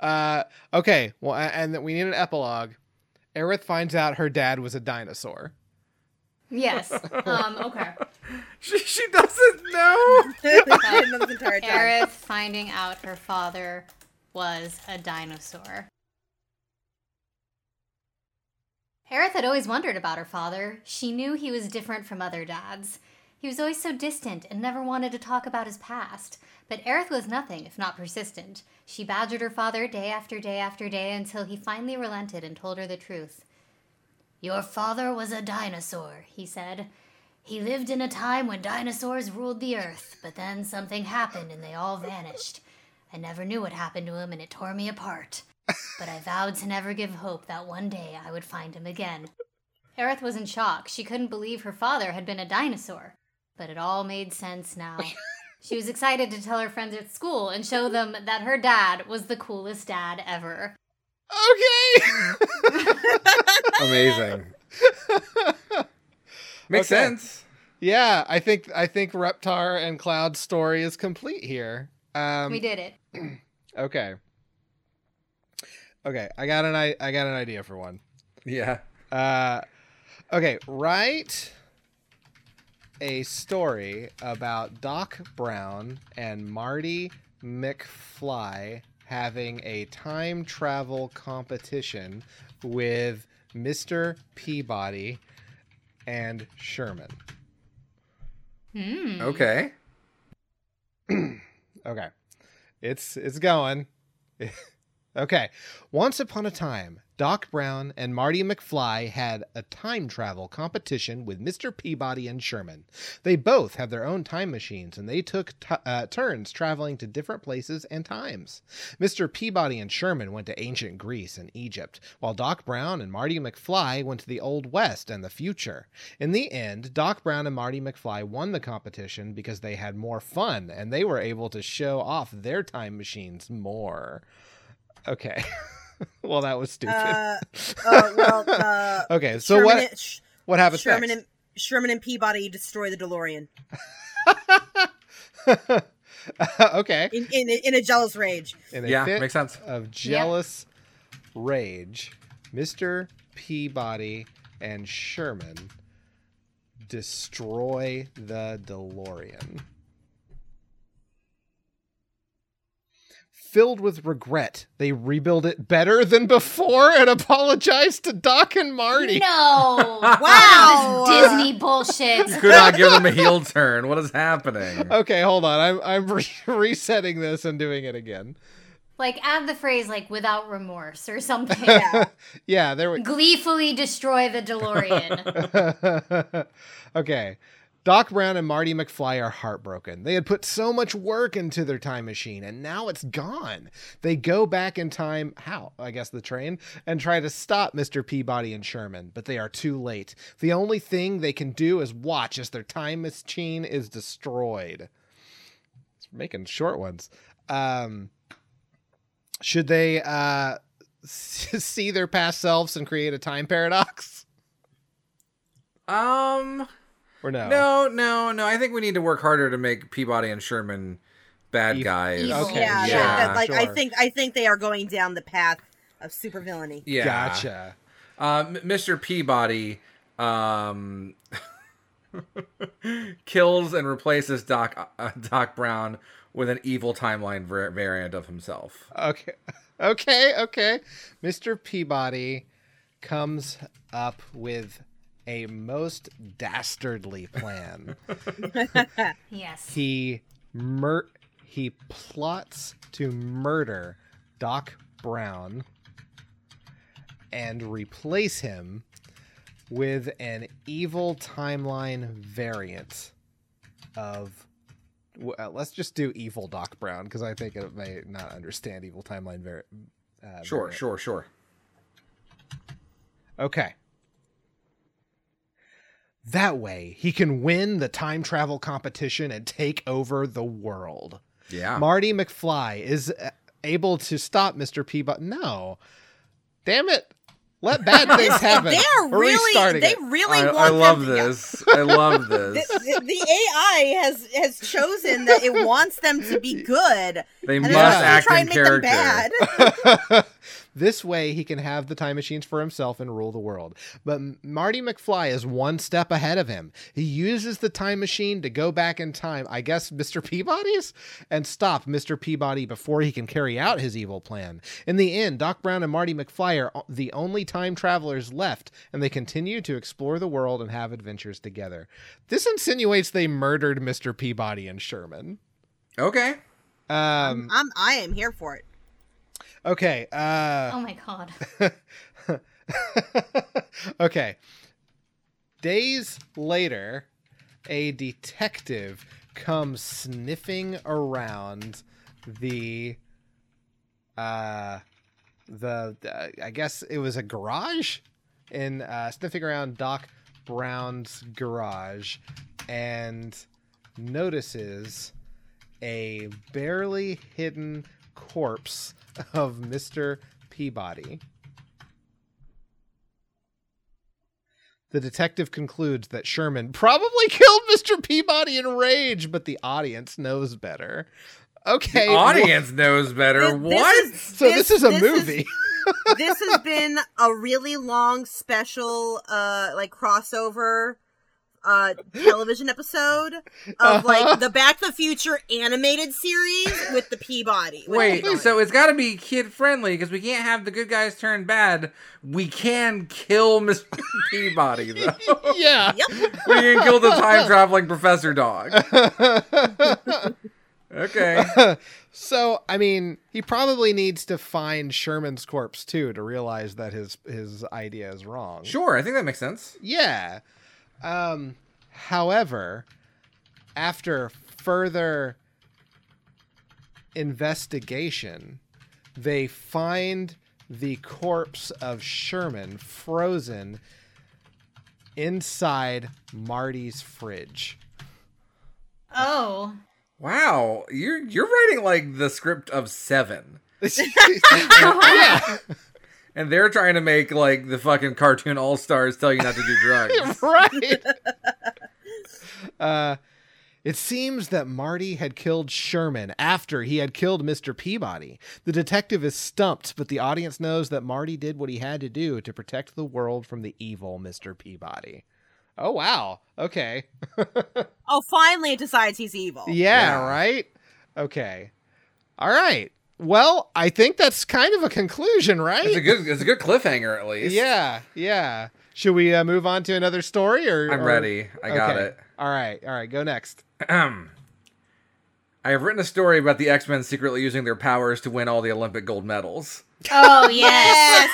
uh, okay. Well, and then we need an epilogue. Aerith finds out her dad was a dinosaur.
Yes. Um, okay.
She, she doesn't know.
I didn't know this entire time.
Aerith finding out her father was a dinosaur. Aerith had always wondered about her father. She knew he was different from other dads. He was always so distant and never wanted to talk about his past. But Aerith was nothing if not persistent. She badgered her father day after day after day until he finally relented and told her the truth. Your father was a dinosaur, he said. He lived in a time when dinosaurs ruled the earth, but then something happened and they all vanished. I never knew what happened to him and it tore me apart. But I vowed to never give hope that one day I would find him again. Aerith was in shock. She couldn't believe her father had been a dinosaur. But it all made sense now. She was excited to tell her friends at school and show them that her dad was the coolest dad ever.
Okay.
Amazing. Makes
Okay.
sense.
yeah, I think I think Reptar and Cloud's story is complete here. Um,
we did it.
Okay. Okay, I got an I, I got an idea for one.
Yeah.
Uh, okay, write a story about Doc Brown and Marty McFly having a time travel competition with Mr. Peabody and Sherman.
Hmm.
Okay.
Okay. It's it's going. okay. Once upon a time, Doc Brown and Marty McFly had a time travel competition with Mr. Peabody and Sherman. They both have their own time machines and they took t- uh, turns traveling to different places and times. Mr. Peabody and Sherman went to ancient Greece and Egypt, while Doc Brown and Marty McFly went to the Old West and the future. In the end, Doc Brown and Marty McFly won the competition because they had more fun and they were able to show off their time machines more. Okay. well, that was stupid.
Uh, uh, well, uh,
okay, so
Sherman,
what
and, Sh-
what happens
Sherman
next?
and Sherman and Peabody destroy the DeLorean
okay.
in, in in a jealous rage.
In a
Yeah,
fit
makes sense.
of jealous rage, Mr. Peabody and Sherman destroy the DeLorean. Filled with regret, they rebuild it better than before and apologize to Doc and Marty.
No!
Wow.
Disney bullshit.
Could not give them a heel turn. What is happening?
Okay, hold on. I'm I'm re- resetting this and doing it again.
Like, add the phrase, like, without remorse or something.
Yeah.
yeah, there we
Gleefully destroy the DeLorean.
okay. Doc Brown and Marty McFly are heartbroken. They had put so much work into their time machine and now it's gone. They go back in time, how? I guess the train, and try to stop Mr. Peabody and Sherman, but they are too late. The only thing they can do is watch as their time machine is destroyed. It's making short ones. Um, should they uh, see their past selves and create a time paradox?
Um,
Or no?
no, no, no. I think we need to work harder to make Peabody and Sherman bad
Evil.
guys.
Evil.
Okay.
yeah,
yeah,
that- that, like I think I think they are going down the path of supervillainy.
Yeah.
Gotcha.
Uh, Mr. Peabody um, kills and replaces Doc uh, Doc Brown with an evil timeline var- variant of himself.
Okay. Okay, okay. Mr. Peabody comes up with a most dastardly plan.
Yes.
he mur- he plots to murder Doc Brown and replace him with an evil timeline variant of w- uh, let's just do evil Doc Brown because I think it may not understand evil timeline vari- uh,
Sure,
variant.
sure, sure.
Okay. That way, he can win the time travel competition and take over the world.
Yeah.
Marty McFly is uh, able to stop Mr. Peabody. No. Damn it. Let bad things happen.
They are
We're
really they
it.
really
I,
want
I
them
love
to- yeah.
this. I love
The,
this.
the, the AI has has chosen that it wants them to be good,
They must
it's just gonna
act
try
in
and make them
character.
Bad.
this way, he can have the time machines for himself and rule the world. But Marty McFly is one step ahead of him. He uses the time machine to go back in time, I guess, Mr. Peabody's, and stop Mr. Peabody before he can carry out his evil plan. In the end, Doc Brown and Marty McFly are the only time travelers left, and they continue to explore the world and have adventures together. This insinuates they murdered Mr. Peabody and Sherman.
Okay.
Um,
I'm I am here for it.
Okay. Uh,
Oh my god.
okay. Days later, a detective comes sniffing around the uh the uh, I guess it was a garage in uh sniffing around Doc Brown's garage and notices a barely hidden corpse of Mr. Peabody. The detective concludes that Sherman probably killed Mr. Peabody in rage, but the audience knows better. Okay.
The audience knows better.
This- this
what?
is-
So this, is a movie.
this has been a really long special uh like crossover uh television episode of
Uh-huh.
like the Back to the Future animated series with the Peabody. with
Wait,
Peabody.
so it's got to be kid friendly because we can't have the good guys turn bad. We can kill Miss Peabody though.
yeah.
Yep.
we can kill the time traveling professor dog. Okay.
so, I mean, he probably needs to find Sherman's corpse too to realize that his his idea is wrong.
Sure, I think that makes sense.
Yeah. Um, however, after further investigation, they find the corpse of Sherman frozen inside Marty's fridge.
Oh.
Wow, you're you're writing like the script of Seven,
yeah,
and they're trying to make like the fucking cartoon All Stars tell you not to do drugs.
right. uh, it seems that Marty had killed Sherman after he had killed Mr. Peabody. The detective is stumped, but the audience knows that Marty did what he had to do to protect the world from the evil Mr. Peabody. Oh, wow. Okay.
Oh, finally it decides he's evil.
Yeah,
Yeah.
right? Okay. All right. Well, I think that's kind of a conclusion, right?
It's a good it's a good cliffhanger at least.
Yeah, yeah. Should we uh, move on to another story or
I'm
or-
ready. I got
Okay.
it.
All right. All right, go next.
Ahem. I have written a story about the X Men secretly using their powers to win all the Olympic gold medals.
Oh yes.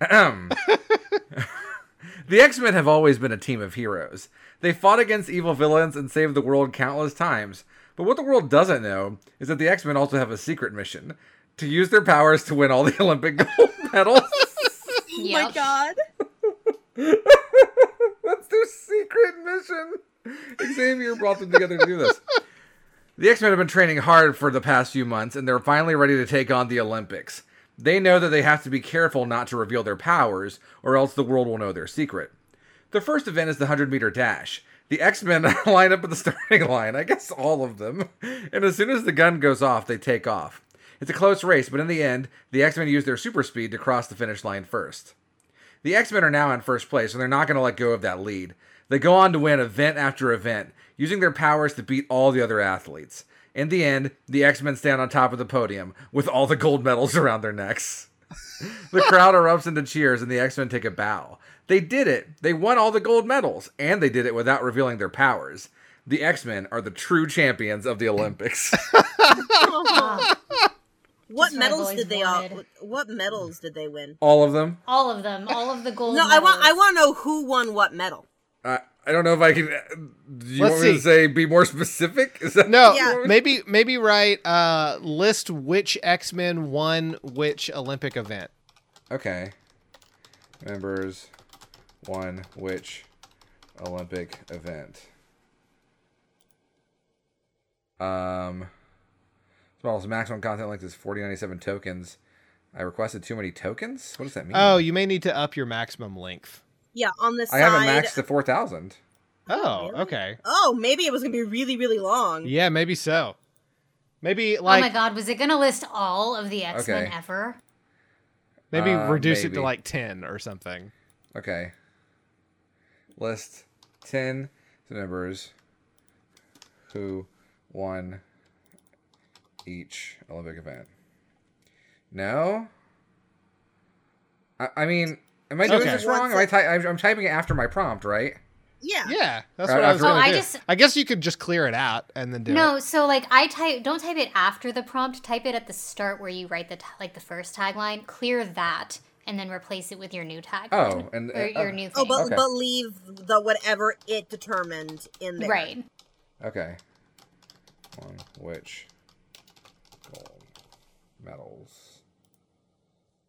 Ahem. the X Men have always been a team of heroes. They fought against evil villains and saved the world countless times. But what the world doesn't know is that the X Men also have a secret mission to use their powers to win all the Olympic gold medals.
Oh my god.
That's their secret mission. Xavier brought them together to do this. The X Men have been training hard for the past few months, and they're finally ready to take on the Olympics. They know that they have to be careful not to reveal their powers, or else the world will know their secret. The first event is the 100 meter dash. The X Men line up at the starting line, I guess all of them, and as soon as the gun goes off, they take off. It's a close race, but in the end, the X Men use their super speed to cross the finish line first. The X Men are now in first place, and they're not going to let go of that lead. They go on to win event after event, using their powers to beat all the other athletes. In the end, the X Men stand on top of the podium with all the gold medals around their necks. the crowd erupts into cheers, and the X Men take a bow. They did it! They won all the gold medals, and they did it without revealing their powers. The X Men are the true champions of the Olympics.
What
That's
medals
always
did they all? What medals did they win?
all of them.
All of them, all of the gold.
No, I want. I want to know who won what medal.
I I don't know if I can. Do you
Let's
want me to say be more specific? Is that
No,
Yeah.
maybe maybe write uh list which X Men won which Olympic event.
Okay. Members won which Olympic event? Um, smallest maximum content length is 4097 tokens. I requested too many tokens? What does that mean?
Oh, you may need to up your maximum length.
Yeah, on the
I have it maxed to 4000.
Oh,
really?
okay.
Oh, maybe it was gonna be really, really long.
Yeah, maybe so. Maybe like.
oh my god, was it gonna list all of the X Men
Okay.
ever?
maybe
Uh,
reduce it to like 10 or something.
Okay. List 10 members who won each Olympic event. No? I, I mean, am I doing
Okay.
this wrong? Am I ty- I'm, I'm typing it after my prompt, right?
Yeah.
Yeah, that's
Right
what I was
after-
going
Oh,
to
I
do.
just-
I guess you could just clear it out and then do it.
No, so like I type don't type it after the prompt, type it at the start where you write the t- like the first tagline, clear that and then replace it with your new tag.
Oh, and-
or
uh,
your new thing.
Oh, but
Okay.
but leave the whatever it determined in there.
right.
Okay. On which gold medals?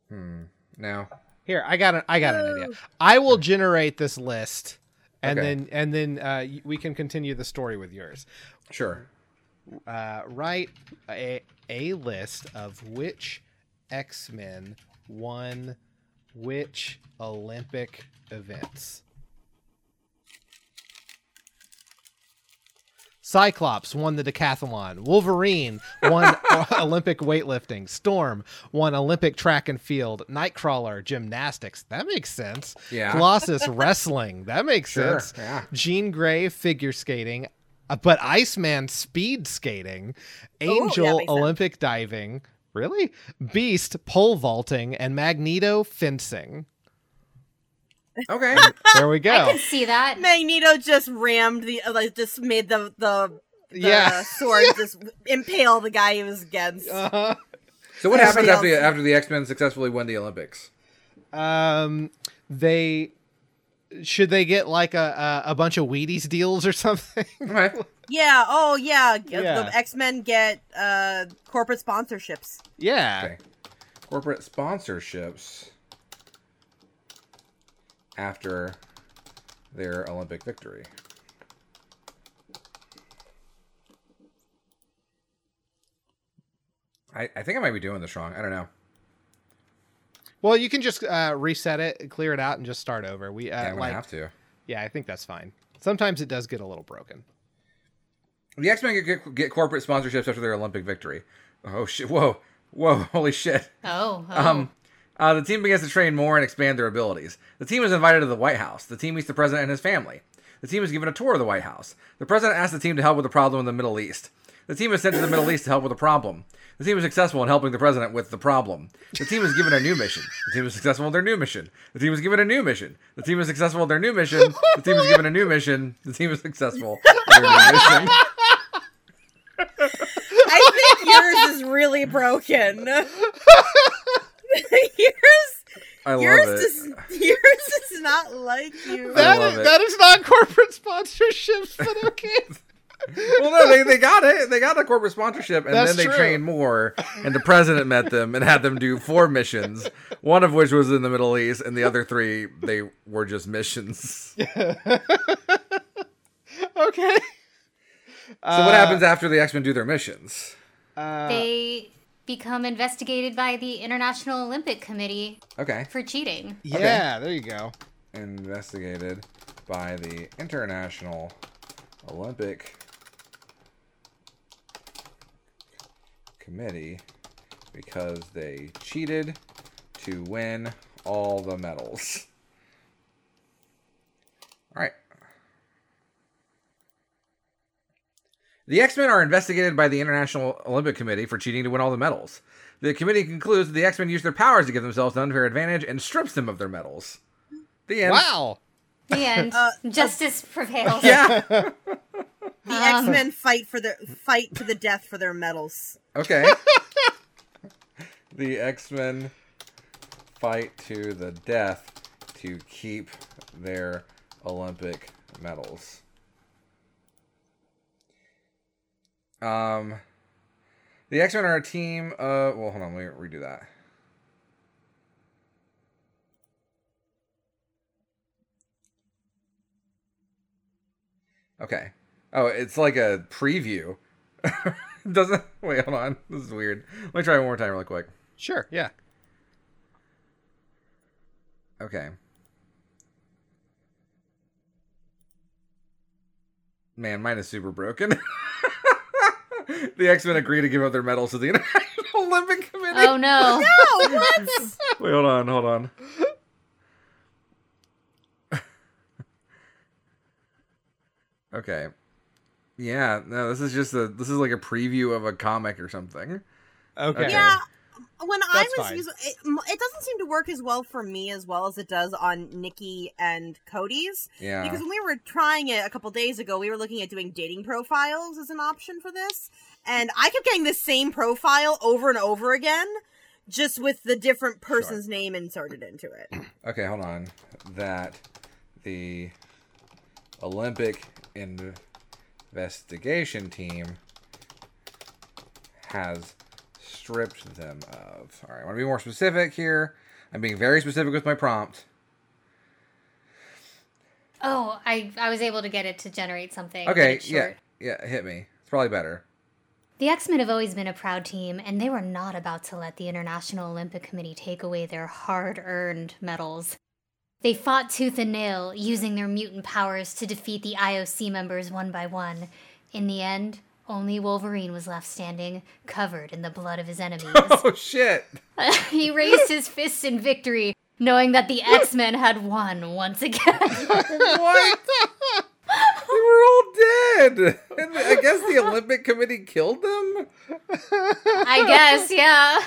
Hmm. Now,
Here, I got an I got an idea. I will generate this list and
Okay.
then and then uh, we can continue the story with yours.
sure.
uh, write a, a list of which X Men won which Olympic events. Cyclops won the decathlon. Wolverine won Olympic weightlifting. Storm won Olympic track and field. Nightcrawler gymnastics. That makes sense.
Yeah.
Colossus wrestling. That makes
Sure,
sense.
yeah.
Jean Grey figure skating. Uh, but Iceman speed skating. Angel
makes sense.
Olympic diving. Really? Beast pole vaulting and Magneto fencing.
Okay.
There we go.
I
go.
can see that.
Magneto just rammed the uh, like just made the the, the
Yeah.
sword just impale the guy he was against.
Uh-huh.
So what happens after the, after the X Men successfully win the Olympics?
Um, they should they get like a a, a bunch of Wheaties deals or something?
Right.
yeah. Oh yeah.
Yeah.
The X Men get uh corporate sponsorships.
yeah.
Okay. Corporate sponsorships after their Olympic victory. I, I think I might be doing this wrong. I don't know.
Well, you can just uh, reset it, clear it out, and just start over. We uh,
Yeah, I'm
like,
have to.
yeah, I think that's fine. Sometimes it does get a little broken.
The X Men get, get, get corporate sponsorships after their Olympic victory. Oh shit! Whoa! Whoa! Holy shit!
Oh, oh.
Um, uh, the team begins to train more and expand their abilities. The team is invited to the White House. The team meets the president and his family. The team is given a tour of the White House. The president asks the team to help with a problem in the Middle East. The team is sent to the Middle East to help with a problem. The team is successful in helping the president with the problem. The team is given a new mission. The team is successful in their new mission. The team is given a new mission. The team is successful in their new mission. The team is given a new mission. The team is successful in their new mission.
I think yours is really broken. yours,
I love
yours
it.
is yours is not like you.
That
love
is,
it.
that is not corporate sponsorships, but okay.
well, no, they, they got it. They got a corporate sponsorship, and
That's
then they
true.
trained more. And the president met them and had them do four missions, one of which was in the Middle East, and the other three they were just missions. Okay. So
okay.
what happens after the X Men do their missions?
Uh,
they become investigated by the International Olympic Committee
Okay.
for cheating.
Yeah, there you go.
Investigated by the International Olympic Committee because they cheated to win all the medals. All right. The X Men are investigated by the International Olympic Committee for cheating to win all the medals. The committee concludes that the X Men used their powers to give themselves an unfair advantage and strips them of their medals. The end.
Wow.
The end. Uh, Justice prevails.
Yeah.
The
Um.
X Men fight for the fight to the death for their medals.
Okay. the X Men fight to the death to keep their Olympic medals. Um, the X Men are a team. Uh, well, hold on, let me redo that. Okay. Oh, it's like a preview. Doesn't wait, hold on. This is weird. Let me try one more time really quick.
Sure. Yeah.
Okay. Man, mine is super broken. the X Men agree to give up their medals to the International Olympic Committee.
Oh no.
no, what?
Wait, hold on, hold on. okay. Yeah, no, this is just a this is like a preview of a comic or something.
Okay.
Okay.
yeah. When I was
fine.
using it, it doesn't seem to work as well for me as well as it does on Nikki and Cody's.
Yeah.
Because when we were trying it a couple days ago, we were looking at doing dating profiles as an option for this, and I kept getting the same profile over and over again, just with the different person's name inserted into it.
Okay, hold on. That the Olympic investigation team has stripped them of. All right, I want to be more specific here. I'm being very specific with my prompt.
Oh, I I was able to get it to generate something.
Okay, yeah, yeah, hit me. It's probably better.
The X Men have always been a proud team, and they were not about to let the International Olympic Committee take away their hard earned medals. They fought tooth and nail, using their mutant powers to defeat the IOC members one by one. In the end, only Wolverine was left standing, covered in the blood of his enemies.
Oh shit!
he raised his fists in victory, knowing that the X Men had won once again.
What? they were all dead. And I guess the Olympic Committee killed them.
I guess, yeah.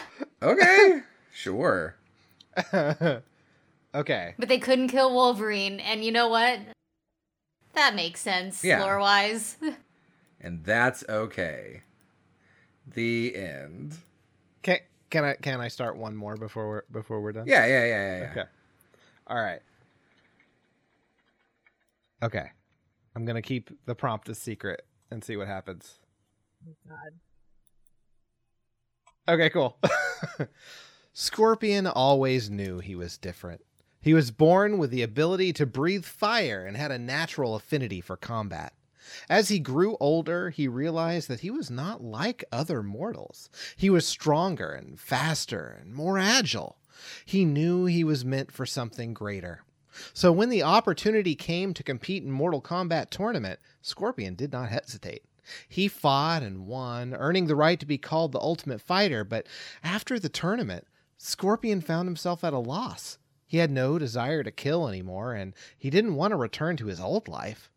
Okay, sure.
Okay.
But they couldn't kill Wolverine, and you know what? That makes sense,
Yeah.
lore wise.
And that's okay. The end.
Can can I can I start one more before we're before we're done?
Yeah, yeah, yeah, yeah. yeah.
Okay. All right. Okay. I'm gonna keep the prompt a secret and see what happens.
Oh, God.
Okay, cool. Scorpion always knew he was different. He was born with the ability to breathe fire and had a natural affinity for combat. As he grew older, he realized that he was not like other mortals. He was stronger and faster and more agile. He knew he was meant for something greater. So when the opportunity came to compete in Mortal Kombat tournament, Scorpion did not hesitate. He fought and won, earning the right to be called the Ultimate Fighter, but after the tournament, Scorpion found himself at a loss. He had no desire to kill anymore, and he didn't want to return to his old life.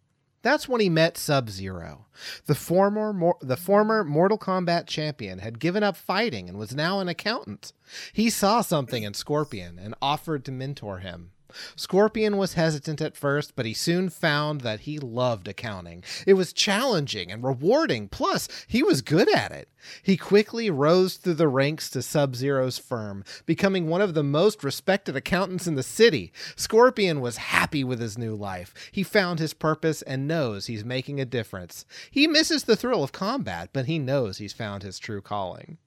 That's when he met Sub Zero. The former, mor- the former Mortal Kombat champion had given up fighting and was now an accountant. He saw something in Scorpion and offered to mentor him. Scorpion was hesitant at first, but he soon found that he loved accounting. It was challenging and rewarding, plus, he was good at it. He quickly rose through the ranks to Sub Zero's firm, becoming one of the most respected accountants in the city. Scorpion was happy with his new life. He found his purpose and knows he's making a difference. He misses the thrill of combat, but he knows he's found his true calling.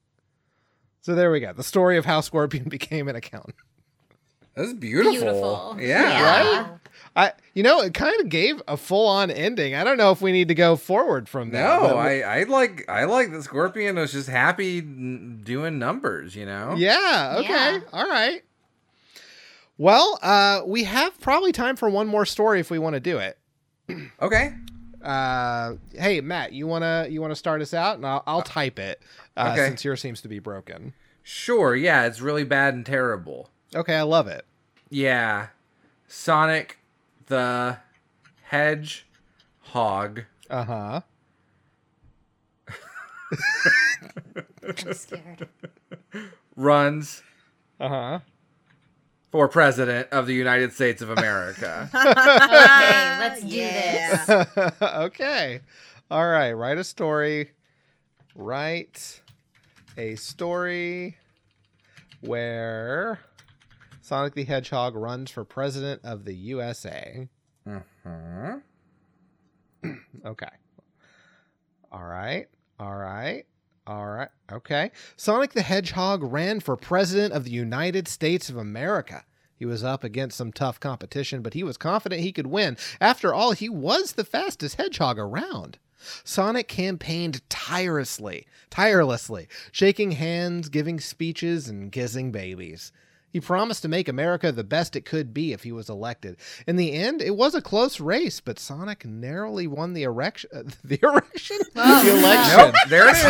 So there we go. The story of how Scorpion became an accountant.
That's beautiful.
Beautiful.
Yeah.
Yeah.
Right? I, you know, it kind of gave a full-on ending. I don't know if we need to go forward from that.
No,
but-
I, I like I like the scorpion was just happy doing numbers, you know.
Yeah. Okay.
Yeah.
All right. Well, uh, we have probably time for one more story if we want to do it.
Okay.
Uh, hey, Matt, you wanna you wanna start us out, and I'll, I'll type it uh,
okay.
since yours seems to be broken.
Sure. Yeah, it's really bad and terrible.
Okay, I love it.
Yeah, Sonic the Hedgehog
Uh huh.
I'm scared.
runs
Uh huh.
for president of the United States of America.
Okay, let's do
Yeah.
this.
okay. All right. Write a story. Write a story where Sonic the Hedgehog runs for president of the USA.
Mhm.
Okay. All right. All right. All right. Okay. Sonic the Hedgehog ran for president of the United States of America. He was up against some tough competition, but he was confident he could win. After all, he was the fastest hedgehog around. Sonic campaigned tirelessly, tirelessly, shaking hands, giving speeches, and kissing babies. He promised to make America the best it could be if he was elected. In the end, it was a close race, but Sonic narrowly won the erection. Uh, the erection?
Oh,
the
no.
election.
Nope, there it is.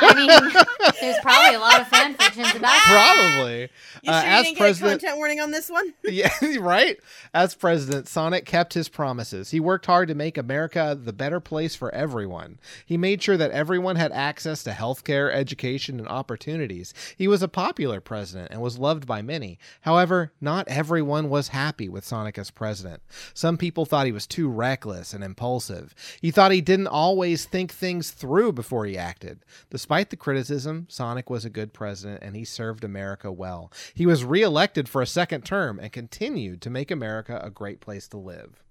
I mean, there's probably a lot of fan fictions about that.
Probably.
You
Uh, as
you didn't
president,
get a content warning on this one?
yeah, right. As president, Sonic kept his promises. He worked hard to make America the better place for everyone. He made sure that everyone had access to healthcare, education, and opportunities. He was a popular president and was loved by many. However, not everyone was happy with Sonic as president. Some people thought he was too reckless and impulsive. He thought he didn't always think things through before he acted. Despite the criticism, Sonic was a good president and he served America well. He was reelected for a second term and continued to make America a great place to live.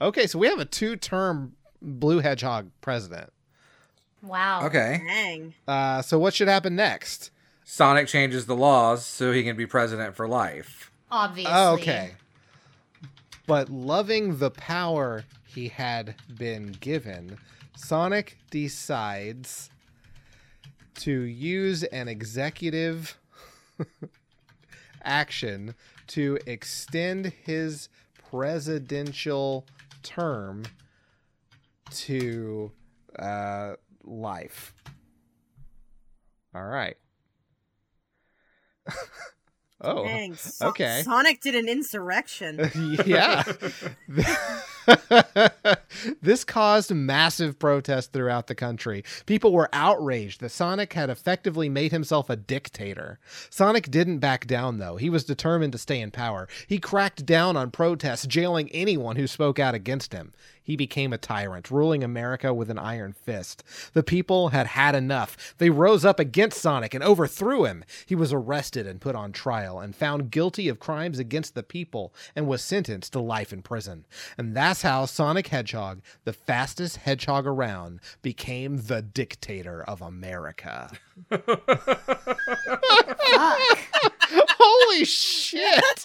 Okay, so we have a two term Blue Hedgehog president.
Wow.
Okay.
Dang.
Uh, so what should happen next?
Sonic changes the laws so he can be president for life.
Obviously.
Oh, okay. But loving the power he had been given, Sonic decides to use an executive action to extend his presidential term to uh, life. All right. oh.
Dang. So-
okay.
Sonic did an insurrection.
yeah. this caused massive protests throughout the country. People were outraged that Sonic had effectively made himself a dictator. Sonic didn't back down, though. He was determined to stay in power. He cracked down on protests, jailing anyone who spoke out against him. He became a tyrant, ruling America with an iron fist. The people had had enough. They rose up against Sonic and overthrew him. He was arrested and put on trial and found guilty of crimes against the people and was sentenced to life in prison. And that's how Sonic Hedgehog, the fastest hedgehog around, became the dictator of America.
Fuck.
Holy shit!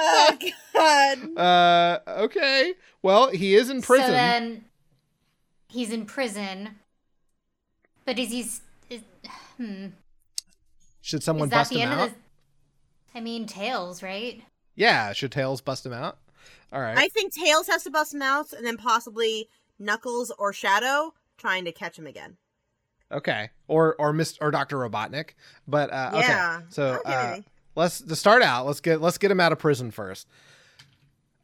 oh God.
uh, okay. Well, he is in prison.
So then he's in prison. But is he. Is, hmm.
Should someone
is that
bust
the
him
end
out?
of the. I mean, Tails, right?
Yeah, should Tails bust him out? All right.
I think Tails has to bust him out, and then possibly Knuckles or Shadow trying to catch him again.
Okay. Or or Mr. or Dr. Robotnik. But uh
Yeah.
okay. So
Okay,
uh let's to start out, let's get let's get him out of prison first.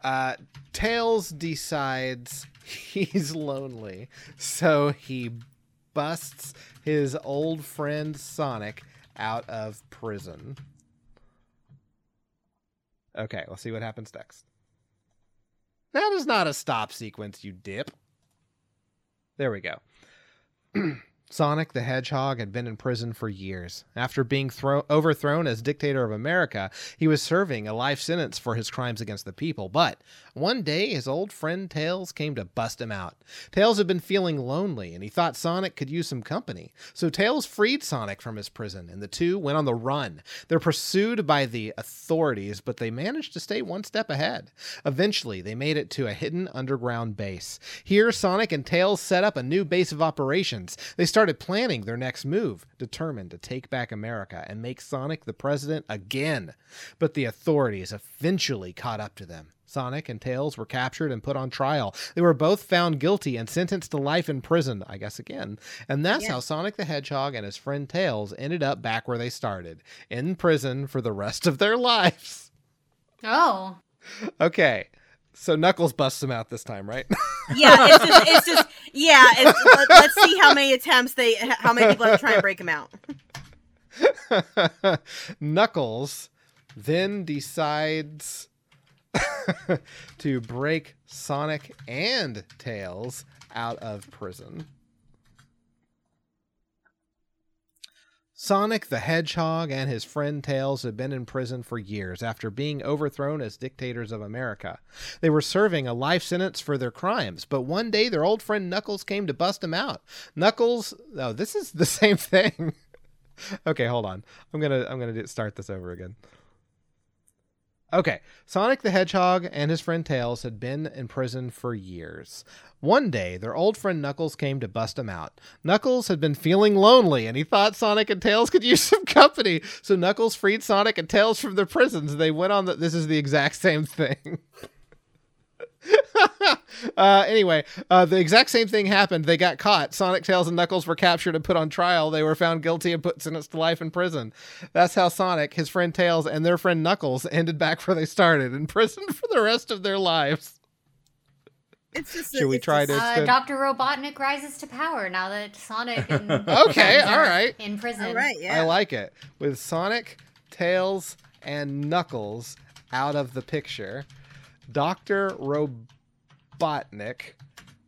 Uh Tails decides he's lonely. So he busts his old friend Sonic out of prison. Okay, let's see what happens next. That is not a stop sequence, you dip. There we go. Sonic the Hedgehog had been in prison for years. After being thro- overthrown as dictator of America, he was serving a life sentence for his crimes against the people. But one day, his old friend Tails came to bust him out. Tails had been feeling lonely, and he thought Sonic could use some company. So Tails freed Sonic from his prison, and the two went on the run. They're pursued by the authorities, but they managed to stay one step ahead. Eventually, they made it to a hidden underground base. Here, Sonic and Tails set up a new base of operations. They started planning their next move, determined to take back America and make Sonic the president again. But the authorities eventually caught up to them. Sonic and Tails were captured and put on trial. They were both found guilty and sentenced to life in prison, I guess again. And that's
Yeah.
how Sonic the Hedgehog and his friend Tails ended up back where they started, in prison for the rest of their lives.
Oh.
Okay. So Knuckles busts him out this time, right?
Yeah, it's just, it's just, yeah. It's, let, let's see how many attempts they, how many people have to try and break him out.
Knuckles then decides to break Sonic and Tails out of prison. Sonic the Hedgehog and his friend Tails had been in prison for years after being overthrown as dictators of America. They were serving a life sentence for their crimes, but one day their old friend Knuckles came to bust them out. Knuckles, oh, this is the same thing. okay, hold on. I'm gonna I'm gonna start this over again. Okay, Sonic the Hedgehog and his friend Tails had been in prison for years. One day, their old friend Knuckles came to bust him out. Knuckles had been feeling lonely, and he thought Sonic and Tails could use some company. So Knuckles freed Sonic and Tails from their prisons. They went on the. This is the exact same thing. uh, anyway, uh, the exact same thing happened. They got caught. Sonic, Tails, and Knuckles were captured and put on trial. They were found guilty and put sentenced to life in prison. That's how Sonic, his friend Tails, and their friend Knuckles ended back where they started in prison for the rest of their lives.
It's just.
Should we
it's
try
just-
to-
Uh. Dr. Robotnik rises to power now that Sonic and
Okay,
friends
all
are
right.
in prison.
All right, yeah.
I like it. With Sonic, Tails, and Knuckles out of the picture, Dr. Robotnik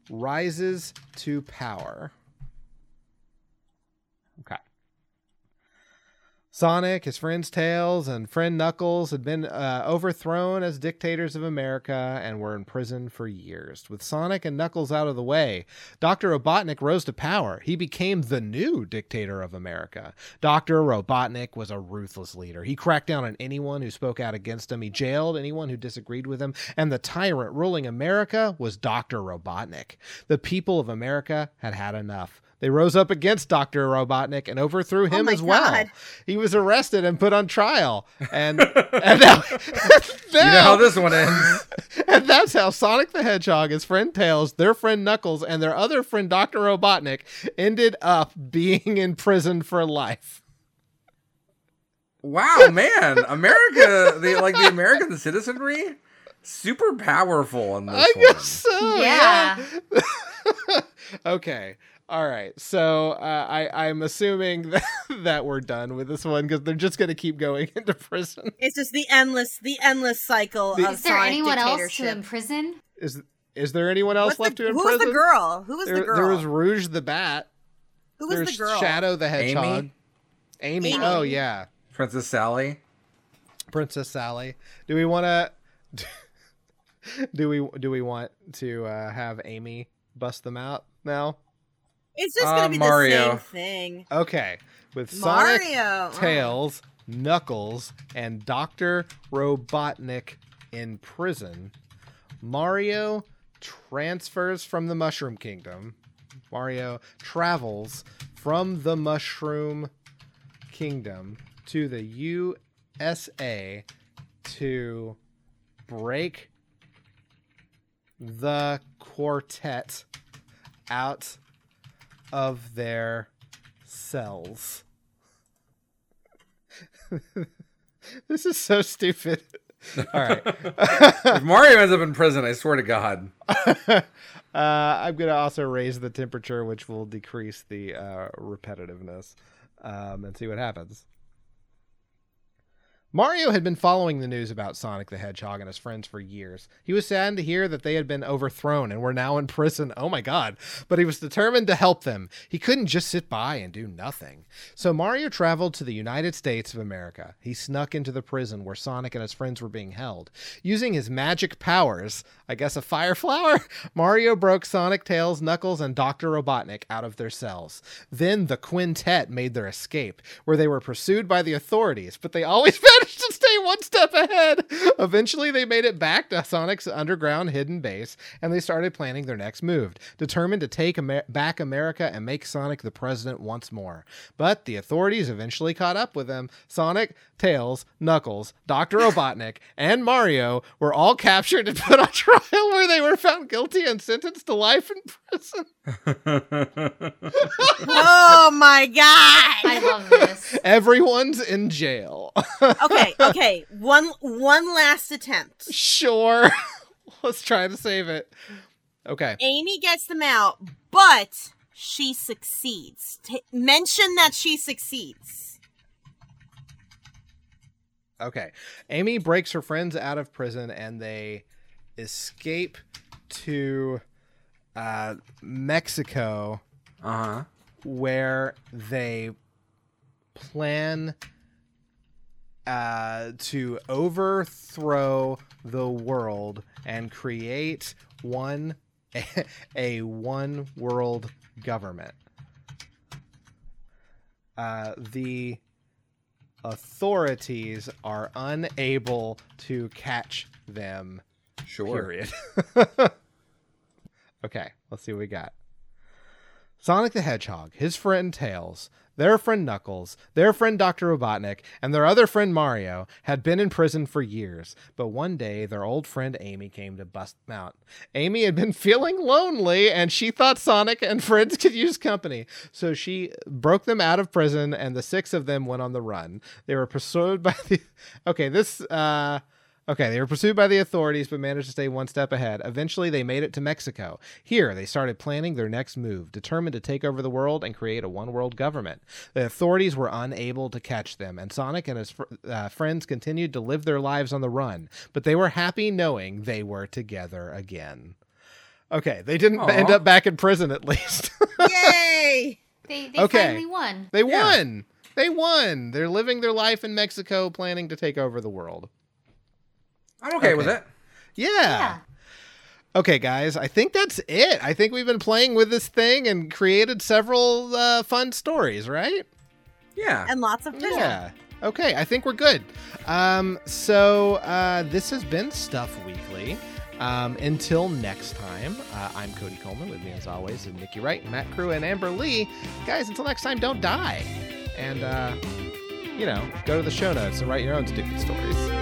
rises to power. Sonic, his friends Tails, and friend Knuckles had been uh, overthrown as dictators of America and were in prison for years. With Sonic and Knuckles out of the way, Dr. Robotnik rose to power. He became the new dictator of America. Dr. Robotnik was a ruthless leader. He cracked down on anyone who spoke out against him, he jailed anyone who disagreed with him, and the tyrant ruling America was Dr. Robotnik. The people of America had had enough. They rose up against Dr. Robotnik and overthrew oh him
my
as well.
God.
He was arrested and put on trial. And, and now,
You know how this one ends.
and that's how Sonic the Hedgehog, his friend Tails, their friend Knuckles, and their other friend Dr. Robotnik ended up being in prison for life.
Wow, man, America, the like the American citizenry, super powerful in this
I
one.
guess so.
Yeah.
yeah. okay. All right. So uh, I, I'm assuming that, that we're done with this one because they're just going to keep going into prison.
It's just the endless, the endless cycle
The-
of
Is there
Sonic
anyone else to imprison?
Is is there anyone else
What's
left
the,
to imprison?
who was the girl? Who was
There,
the girl?
there was Rouge the Bat.
who was
There's
the girl?
Shadow the Hedgehog.
Amy?
Amy.
Amy.
Oh yeah.
Princess Sally.
Princess Sally. Do we want to? Do we do we want to uh, have Amy bust them out now?
It's just
Uh,
gonna be
Mario.
the same thing.
Okay, with Sonic,
Mario. Oh.
Tails, Knuckles, and Doctor Robotnik in prison, Mario transfers from the Mushroom Kingdom. Mario travels from the Mushroom Kingdom to the USA to break the quartet out of their cells. this is so stupid. All right.
If Mario ends up in prison, I swear to God.
uh, I'm going to also raise the temperature, which will decrease the uh, repetitiveness um, and see what happens. Mario had been following the news about Sonic the Hedgehog and his friends for years. He was saddened to hear that they had been overthrown and were now in prison. Oh my god. But he was determined to help them. He couldn't just sit by and do nothing. So Mario traveled to the United States of America. He snuck into the prison where Sonic and his friends were being held. Using his magic powers, I guess a fire flower, Mario broke Sonic, Tails, Knuckles, and Dr. Robotnik out of their cells. Then the quintet made their escape, where they were pursued by the authorities, but they always managed to stay one step ahead. Eventually, they made it back to Sonic's underground hidden base, and they started planning their next move, determined to take Amer- back America and make Sonic the president once more. But the authorities eventually caught up with them. Sonic, Tails, Knuckles, Dr. Robotnik, and Mario were all captured and put on trial where they were found guilty and sentenced to life in prison.
oh my god.
I love this.
Everyone's in jail.
Okay, okay. Okay. One one last attempt.
sure. Let's try to save it. Okay.
Amy gets them out, but she succeeds. T- mention that she succeeds.
Okay. Amy breaks her friends out of prison and they escape to uh, Mexico
Uh huh.
where they plan uh, to overthrow the world and create one a one world government. Uh, the authorities are unable to catch them.
Sure.
Period. okay, let's see what we got. Sonic the Hedgehog, his friend Tails, their friend Knuckles, their friend Dr. Robotnik, and their other friend Mario had been in prison for years, but one day their old friend Amy came to bust them out. Amy had been feeling lonely and she thought Sonic and friends could use company, so she broke them out of prison and the six of them went on the run. They were pursued by the. Okay, this. uh Okay, they were pursued by the authorities but managed to stay one step ahead. Eventually, they made it to Mexico. Here, they started planning their next move, determined to take over the world and create a one world government. The authorities were unable to catch them, and Sonic and his fr- uh, friends continued to live their lives on the run, but they were happy knowing they were together again. Okay, they didn't
Aw.
end up back in prison at least.
Yay!
They, they
Okay.
finally won.
they
Yeah.
won! They won! They're living their life in Mexico, planning to take over the world.
I'm okay, with it.
Yeah.
Okay, guys, I think that's it. I think we've been playing with this thing and created several uh, fun stories, right?
Yeah.
And lots of fish.
Yeah. Okay, I think we're good. Um, so uh, this has been Stuff Weekly. Um, until next time, uh, I'm Cody Coleman. With me, as always, is Nikki Wright, Matt Crew, and Amber Lee. Guys, until next time, don't die. And, uh, you know, go to the show notes and write your own stupid stories.